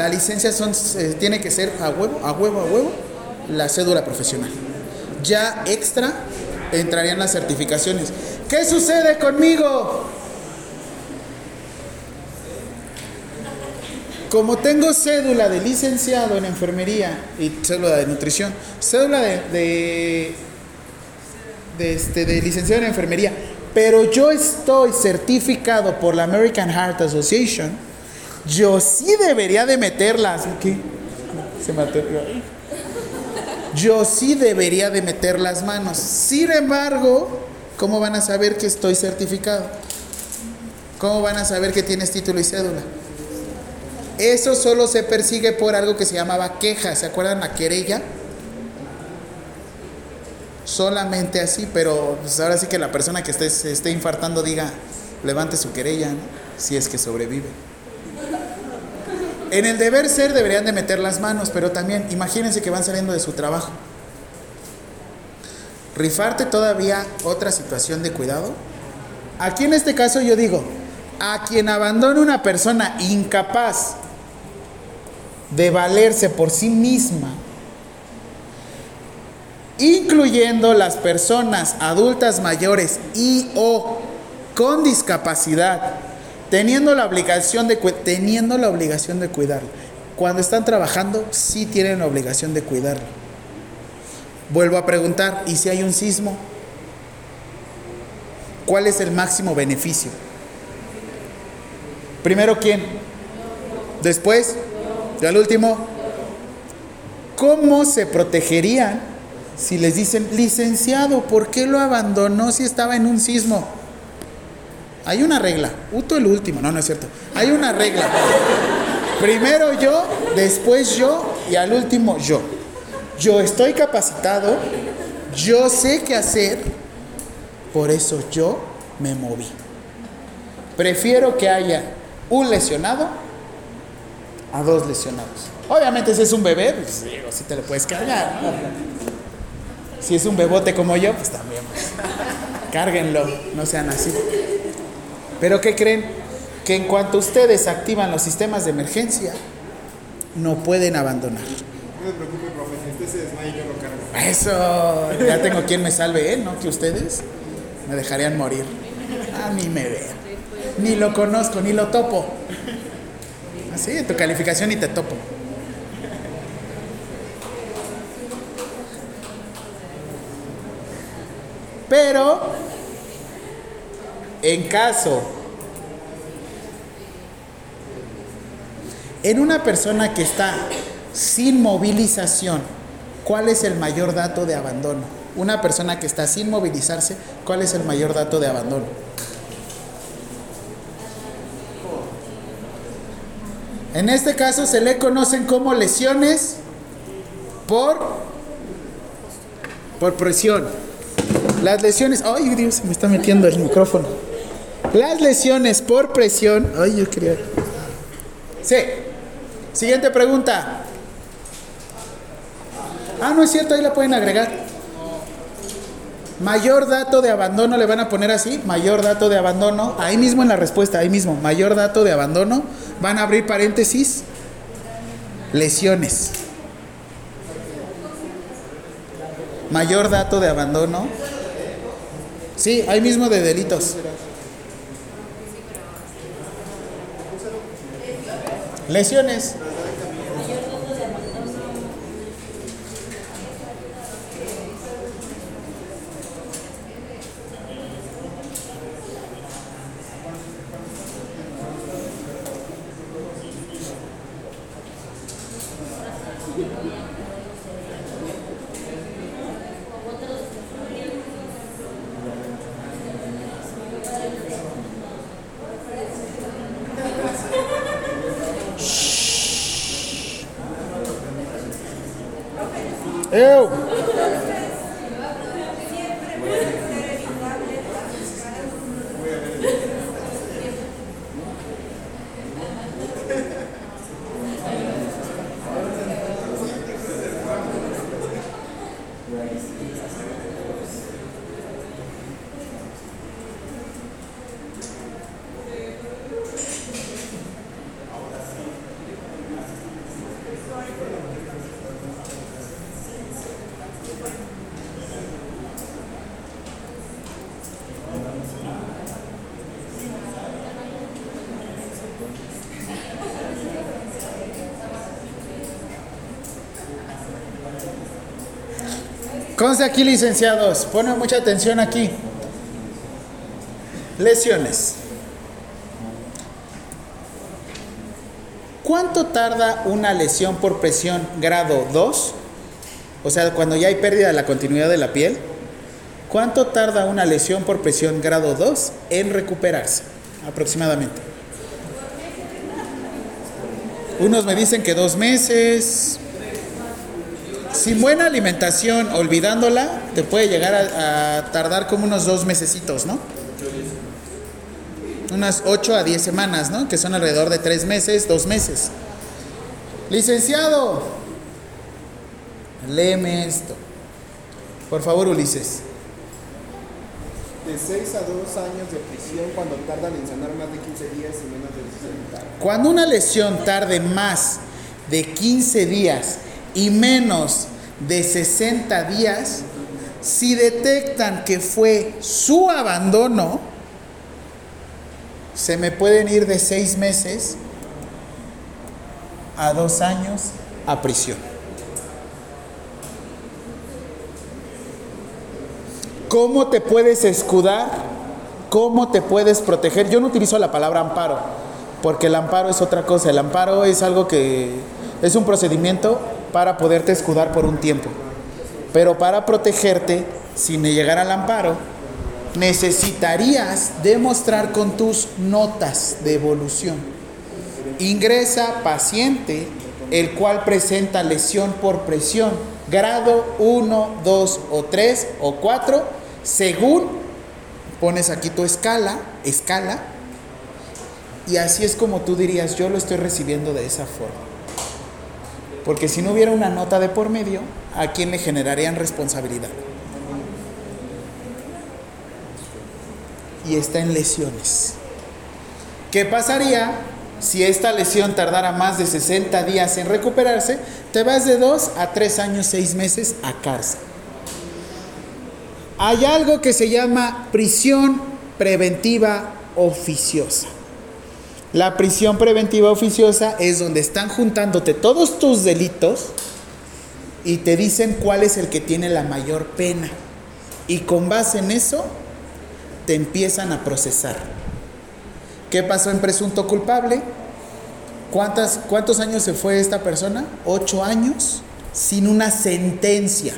Speaker 1: La licencia son, eh, tiene que ser a huevo, a huevo, a huevo, la cédula profesional. Ya extra entrarían las certificaciones. ¿Qué sucede conmigo? Como tengo cédula de licenciado en enfermería y cédula de nutrición, cédula de, de, de este, de licenciado en enfermería, pero yo estoy certificado por la American Heart Association, yo sí debería de meterlas. ¿Qué? Se mató. yo sí debería de meter las manos. Sin embargo, ¿cómo van a saber que estoy certificado? ¿Cómo van a saber que tienes título y cédula? Eso solo se persigue por algo que se llamaba queja. ¿Se acuerdan la querella? Solamente así, pero pues ahora sí que la persona que esté, se esté infartando diga, levante su querella, ¿no? si es que sobrevive. En el deber ser deberían de meter las manos, pero también imagínense que van saliendo de su trabajo. Rifarte todavía otra situación de cuidado. Aquí en este caso yo digo, a quien abandone una persona incapaz de valerse por sí misma, incluyendo las personas adultas mayores y o con discapacidad, teniendo la obligación de teniendo la obligación de cuidarlo. Cuando están trabajando, sí tienen la obligación de cuidarlo. Vuelvo a preguntar, ¿y si hay un sismo? ¿Cuál es el máximo beneficio? Primero quién? Después, y al último, ¿cómo se protegerían si les dicen, licenciado, ¿por qué lo abandonó si estaba en un sismo? Hay una regla. Uto el último. No, no es cierto. Hay una regla. Primero yo, después yo y al último yo. Yo estoy capacitado, yo sé qué hacer, por eso yo me moví. Prefiero que haya un lesionado a dos lesionados. Obviamente si es un bebé, pues digo, si te lo puedes cargar. Si es un bebote como yo, pues también. pues, cárguenlo, no sean así. Pero ¿qué creen? Que en cuanto ustedes activan los sistemas de emergencia, no pueden abandonar.
Speaker 4: No se preocupe, profe, si usted se desmaya yo lo cargo.
Speaker 1: Eso, ya tengo quien me salve, ¿eh? ¿No? Que ustedes me dejarían morir. A mí me vean. Ni lo conozco, ni lo topo. Así, en tu calificación ni te topo. Pero, en caso, en una persona que está sin movilización, ¿cuál es el mayor dato de abandono? Una persona que está sin movilizarse, ¿cuál es el mayor dato de abandono? En este caso se le conocen como lesiones por, por presión. Las lesiones, ay Dios, se me está metiendo el micrófono. Las lesiones por presión, ay yo quería. Sí. Siguiente pregunta. Ah, no es cierto, ahí la pueden agregar. Mayor dato de abandono, le van a poner así, mayor dato de abandono, ahí mismo en la respuesta, ahí mismo, mayor dato de abandono, van a abrir paréntesis, lesiones. Mayor dato de abandono, sí, ahí mismo de delitos. Lesiones. Eu! Aquí, licenciados, ponen mucha atención aquí. Lesiones. ¿Cuánto tarda una lesión por presión grado 2 o sea, cuando ya hay pérdida de la continuidad de la piel, ¿cuánto tarda una lesión por presión grado 2 en recuperarse? Aproximadamente. Unos me dicen que dos meses. Sin buena alimentación, olvidándola, te puede llegar a, a tardar como unos dos mesecitos, ¿no? Unas 8 a 10 semanas, ¿no? Que son alrededor de tres meses, dos meses. Licenciado, léeme esto. Por favor, Ulises.
Speaker 4: De 6 a 2 años de prisión cuando tardan en sanar más de 15 días y menos de 60.
Speaker 1: Cuando una lesión tarde más de 15 días y menos de 60 días, si detectan que fue su abandono, se me pueden ir de 6 meses a 2 años a prisión. ¿Cómo te puedes escudar? ¿Cómo te puedes proteger? Yo no utilizo la palabra amparo, porque el amparo es otra cosa. El amparo es algo que es un procedimiento para poderte escudar por un tiempo. Pero para protegerte, sin llegar al amparo, necesitarías demostrar con tus notas de evolución. Ingresa paciente, el cual presenta lesión por presión, grado 1, 2 o 3 o 4, según pones aquí tu escala, escala, y así es como tú dirías, yo lo estoy recibiendo de esa forma. Porque si no hubiera una nota de por medio, ¿a quién le generarían responsabilidad? Y está en lesiones. ¿Qué pasaría si esta lesión tardara más de 60 días en recuperarse? Te vas de 2 a 3 años, 6 meses a cárcel. Hay algo que se llama prisión preventiva oficiosa. La prisión preventiva oficiosa es donde están juntándote todos tus delitos y te dicen cuál es el que tiene la mayor pena. Y con base en eso te empiezan a procesar. ¿Qué pasó en presunto culpable? ¿Cuántas, ¿Cuántos años se fue esta persona? Ocho años sin una sentencia.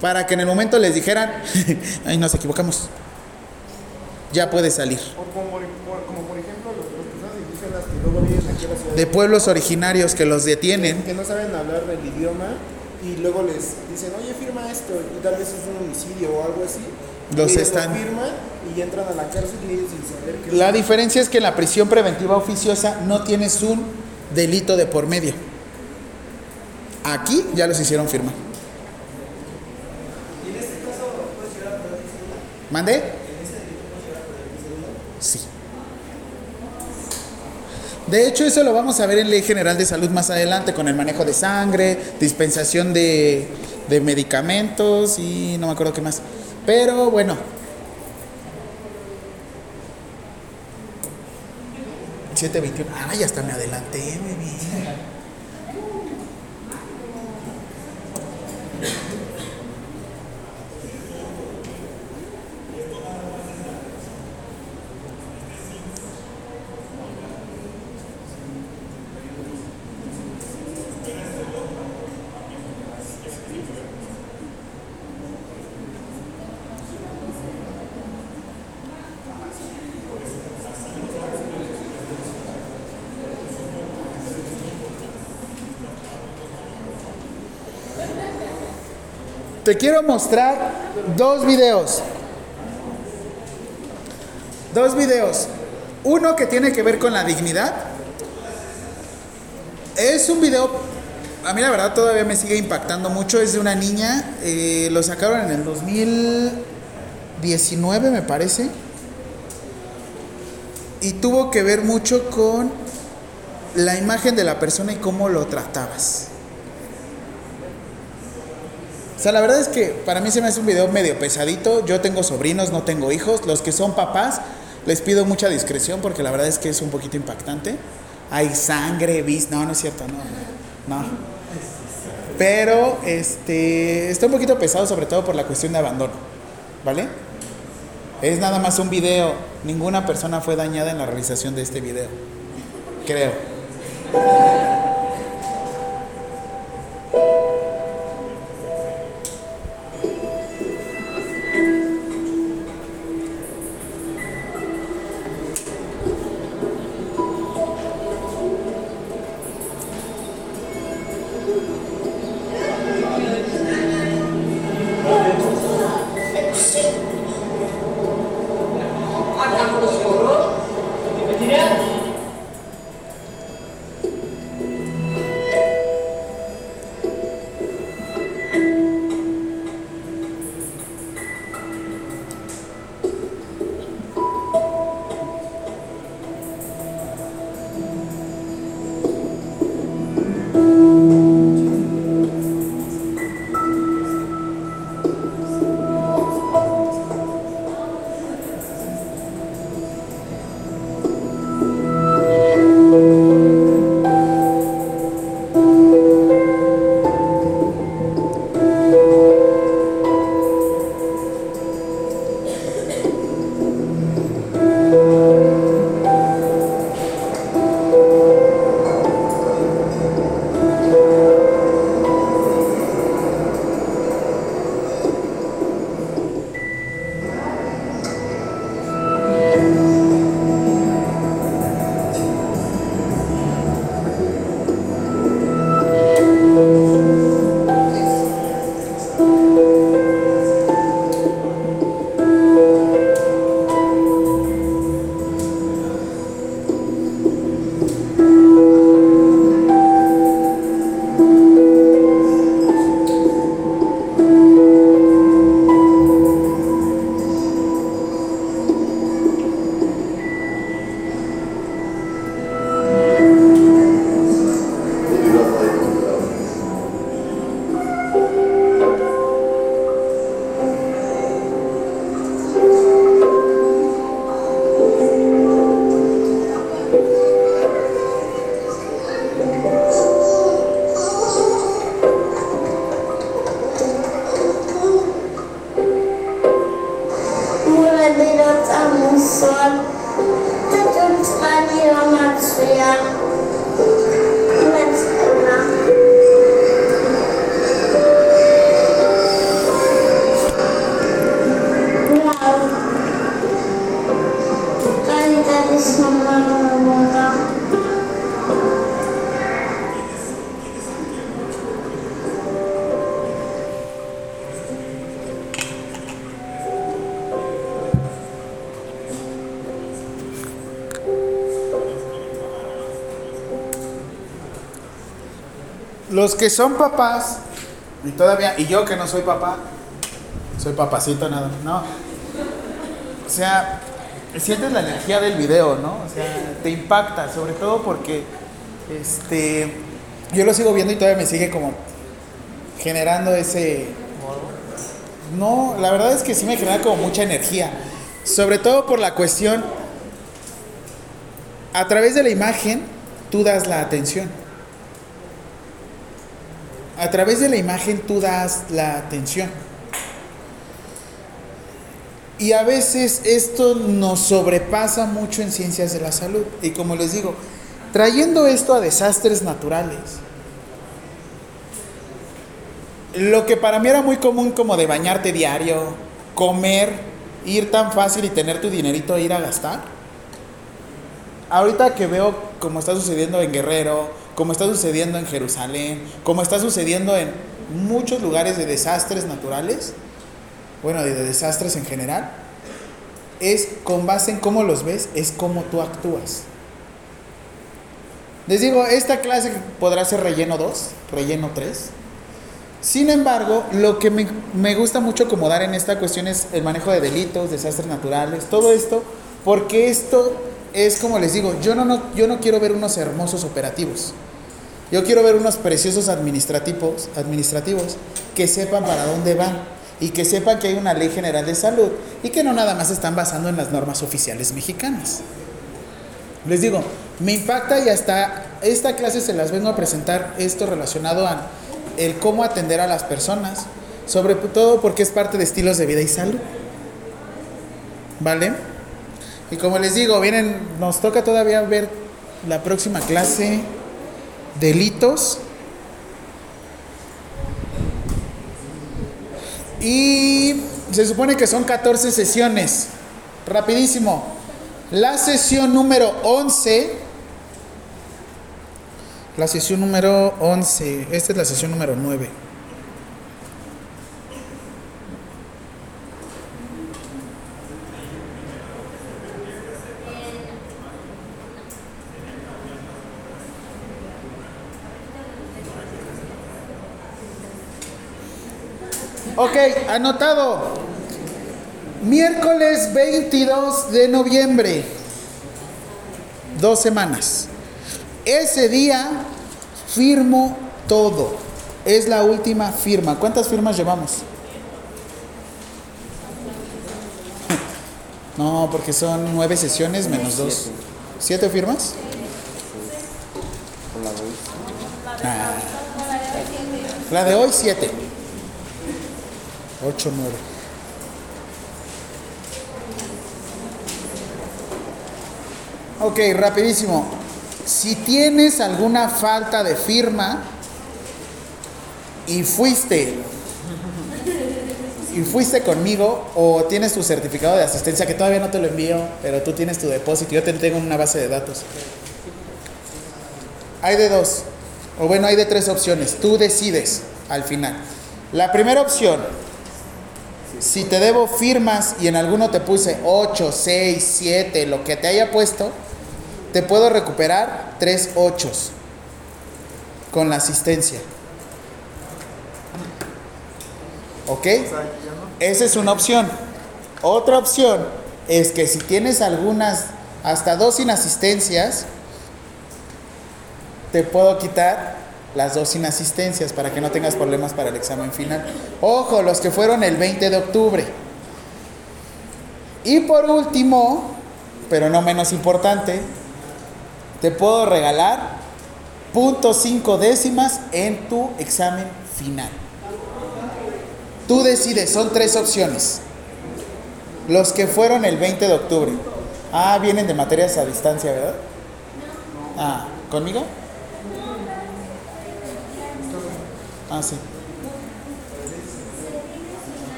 Speaker 1: Para que en el momento les dijeran, <laughs> ay, nos equivocamos. Ya puede salir
Speaker 4: ejemplo los, los personas indígenas que luego vienen aquí a la ciudad
Speaker 1: De pueblos originarios que los detienen.
Speaker 4: que no saben hablar del idioma y luego les dicen, oye, firma esto, y tal vez es un homicidio o algo así.
Speaker 1: Los
Speaker 4: y
Speaker 1: están-
Speaker 4: lo firman y entran a la cárcel y ellos sin saber que
Speaker 1: La diferencia es que en la prisión preventiva oficiosa no tienes un delito de por medio. Aquí ya los hicieron firmar. ¿Mande? Sí. De hecho, eso lo vamos a ver en Ley General de Salud más adelante, con el manejo de sangre, dispensación de, de medicamentos y no me acuerdo qué más. Pero bueno, 721. Ay, hasta me adelanté, baby. Te quiero mostrar dos videos. Dos videos. Uno que tiene que ver con la dignidad. Es un video, a mí la verdad todavía me sigue impactando mucho. Es de una niña, eh, lo sacaron en el 2019 me parece. Y tuvo que ver mucho con la imagen de la persona y cómo lo tratabas. O sea, la verdad es que para mí se me hace un video medio pesadito. Yo tengo sobrinos, no tengo hijos. Los que son papás, les pido mucha discreción porque la verdad es que es un poquito impactante. Hay sangre, vis, no, no es cierto, no, no. Pero este está un poquito pesado, sobre todo por la cuestión de abandono, ¿vale? Es nada más un video. Ninguna persona fue dañada en la realización de este video, creo. Los que son papás, y todavía, y yo que no soy papá, soy papacito nada, no. O sea, sientes la energía del video, ¿no? O sea, te impacta, sobre todo porque este yo lo sigo viendo y todavía me sigue como generando ese no, la verdad es que sí me genera como mucha energía, sobre todo por la cuestión a través de la imagen tú das la atención. A través de la imagen tú das la atención. Y a veces esto nos sobrepasa mucho en ciencias de la salud. Y como les digo, trayendo esto a desastres naturales, lo que para mí era muy común como de bañarte diario, comer, ir tan fácil y tener tu dinerito e ir a gastar. Ahorita que veo como está sucediendo en Guerrero, como está sucediendo en Jerusalén, como está sucediendo en muchos lugares de desastres naturales, bueno, de desastres en general, es con base en cómo los ves, es cómo tú actúas. Les digo, esta clase podrá ser relleno 2, relleno 3. Sin embargo, lo que me, me gusta mucho como dar en esta cuestión es el manejo de delitos, desastres naturales, todo esto, porque esto es como les digo, yo no, no, yo no quiero ver unos hermosos operativos. Yo quiero ver unos preciosos administrativos, administrativos que sepan para dónde van y que sepan que hay una ley general de salud y que no nada más están basando en las normas oficiales mexicanas. Les digo, me impacta y hasta esta clase se las vengo a presentar esto relacionado a el cómo atender a las personas, sobre todo porque es parte de estilos de vida y salud. ¿Vale? Y como les digo, vienen, nos toca todavía ver la próxima clase, delitos. Y se supone que son 14 sesiones. Rapidísimo. La sesión número 11. La sesión número 11. Esta es la sesión número 9. Ok, anotado. Miércoles 22 de noviembre. Dos semanas. Ese día firmo todo. Es la última firma. ¿Cuántas firmas llevamos? <laughs> No, porque son nueve sesiones menos dos. ¿Siete firmas? Ah. La de hoy, siete. Ocho, nueve. Ok, rapidísimo. Si tienes alguna falta de firma y fuiste y fuiste conmigo o tienes tu certificado de asistencia que todavía no te lo envío, pero tú tienes tu depósito, yo te tengo en una base de datos. Hay de dos, o bueno, hay de tres opciones. Tú decides al final. La primera opción, si te debo firmas y en alguno te puse 8, 6, 7, lo que te haya puesto, te puedo recuperar tres ochos con la asistencia. ¿Ok? Esa es una opción. Otra opción es que si tienes algunas, hasta dos inasistencias, te puedo quitar las dos inasistencias para que no tengas problemas para el examen final. Ojo, los que fueron el 20 de octubre. Y por último, pero no menos importante, te puedo regalar punto cinco décimas en tu examen final. Tú decides, son tres opciones. Los que fueron el 20 de octubre. Ah, vienen de materias a distancia, ¿verdad? Ah, ¿conmigo? Ah, sí.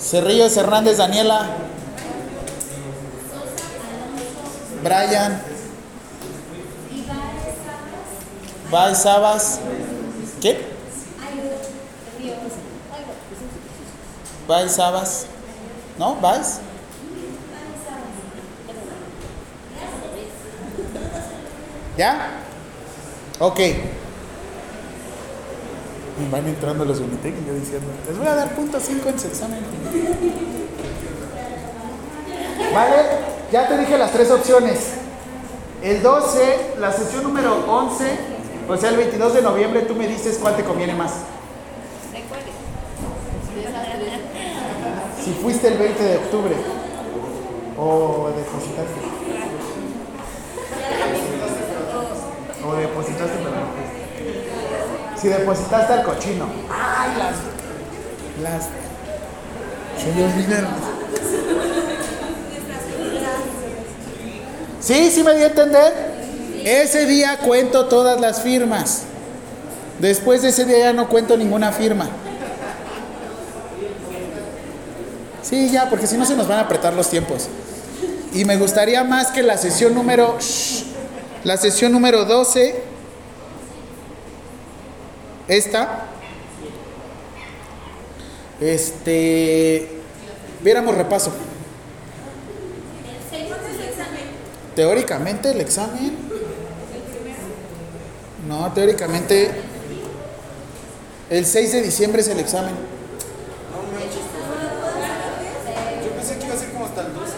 Speaker 1: Cerrillos Hernández Daniela. Brian. Baez Sabas. ¿Qué? Baez Sabas. ¿No? ¿Baez? ¿Ya? Ok. Van entrando los Unitec y yo diciendo, les voy a dar punto 5 en su examen. Vale, ya te dije las tres opciones. El 12, la sesión número 11, o sea, el 22 de noviembre, tú me dices cuál te conviene más. Si fuiste el 20 de octubre o depositaste. O depositaste. Si depositaste al cochino. Ay, las. Las. Se me olvidaron. Sí, sí me di a entender. Ese día cuento todas las firmas. Después de ese día ya no cuento ninguna firma. Sí, ya, porque si no se nos van a apretar los tiempos. Y me gustaría más que la sesión número... shh, la sesión número 12, esta, este, viéramos repaso. Teóricamente el examen... No, teóricamente el 6 de diciembre es el examen.
Speaker 4: Yo pensé que iba a ser como hasta el 12.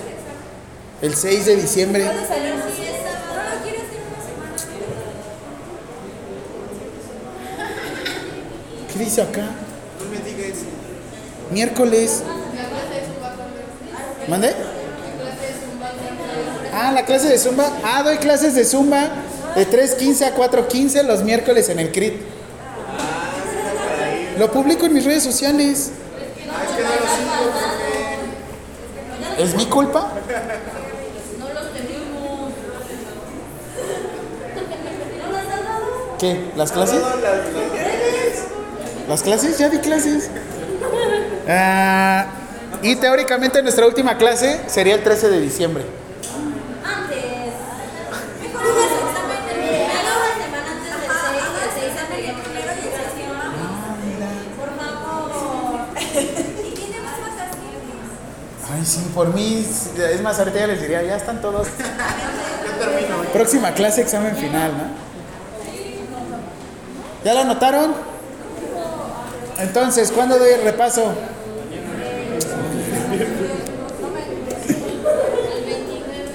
Speaker 1: El 6 de diciembre. ¿Qué dice acá?
Speaker 4: No me digas eso.
Speaker 1: Miércoles. ¿Mande? Ah, la clase de Zumba. Ah, doy clases de Zumba de 3.15 a 4.15 los miércoles en el CRIT. Lo publico en mis redes sociales. ¿Es mi culpa? ¿Qué? ¿Las clases? ¿Las clases? Ya di clases. Ah, y teóricamente nuestra última clase sería el 13 de diciembre. Ay, sí, por mí, es más, ahorita ya les diría, ya están todos. Próxima clase, examen final, ¿no? ¿Ya lo anotaron? Entonces, ¿cuándo doy el repaso?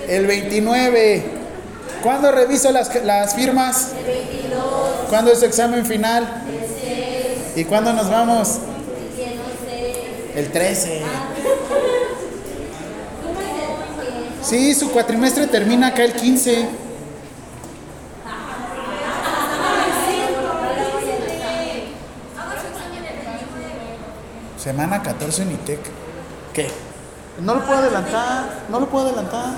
Speaker 1: El 29. ¿Cuándo reviso las, las firmas? ¿Cuándo es su examen final? ¿Y cuándo nos vamos? El 13. Sí, su cuatrimestre termina acá el 15. Semana 14 en ITEC. ¿Qué? No lo puedo adelantar, no lo puedo adelantar.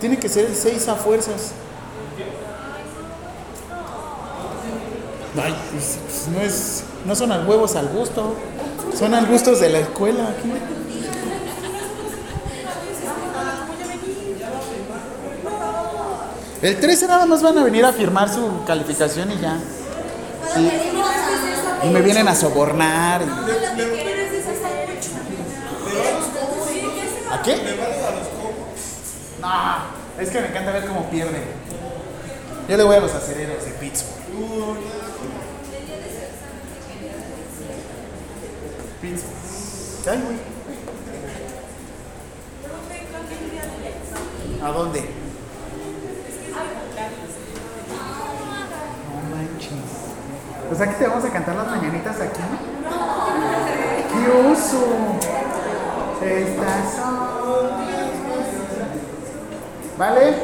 Speaker 1: Tiene que ser el 6 a fuerzas. Ay, pues, pues, no es, no son al huevos al gusto, son al gustos de la escuela aquí. El 13 nada más van a venir a firmar su calificación y ya. Y, y me vienen a sobornar. y- ¿A qué? No, es que me encanta ver cómo pierden. Yo le voy a los acereros de Pittsburgh. Pittsburgh. Ay, güey. ¿A dónde? No manches. Pues aquí te vamos a cantar las mañanitas aquí. ¡Qué oso! Estas son. ¿Vale?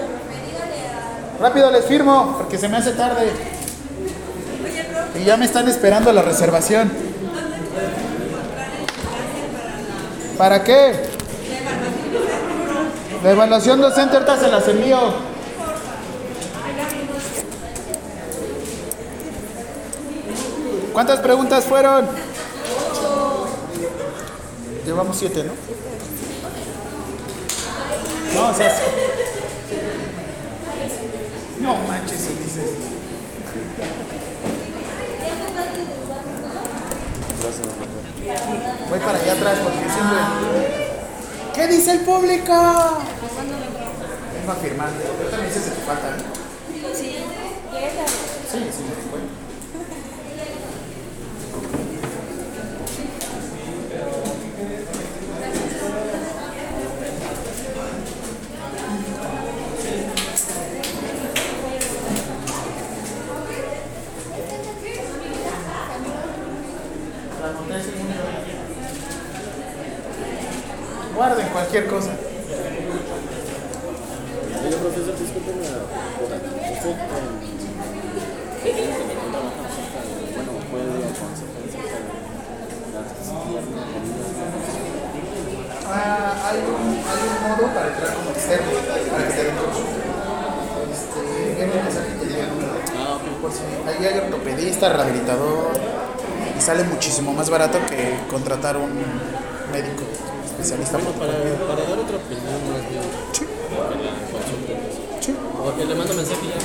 Speaker 1: Rápido les firmo, porque se me hace tarde. Y ya me están esperando la reservación. ¿Para qué? La evaluación docente ahorita se las envío. ¿Cuántas preguntas fueron? Llevamos siete, ¿no? No, o sea, sí. No manches, si dices. Voy para allá atrás porque siempre. ¿Qué dice el público? Vengo a firmar. Yo también sé si te falta. ¿no? Sí, sí, me di cuenta. La anoté según yo. Guarden cualquier cosa.
Speaker 8: Oiga, profesor, discúlpeme la hora. Usted, eh, tiene que me contaba acerca de, bueno, puede aconsejar acerca de las piernas, comidas,
Speaker 1: Ah, hay, un, hay un modo para entrar como externo, para que te den. Este, viene un mensaje que número.
Speaker 8: Ah, ok.
Speaker 1: Por si ahí hay ortopedista, rehabilitador, y sale muchísimo más barato que contratar un médico especialista.
Speaker 8: Bueno, para, para dar otra opinión más bien.
Speaker 1: Sí.
Speaker 8: Que la consulta.
Speaker 1: Sí.
Speaker 8: Porque le mando mensaje ya.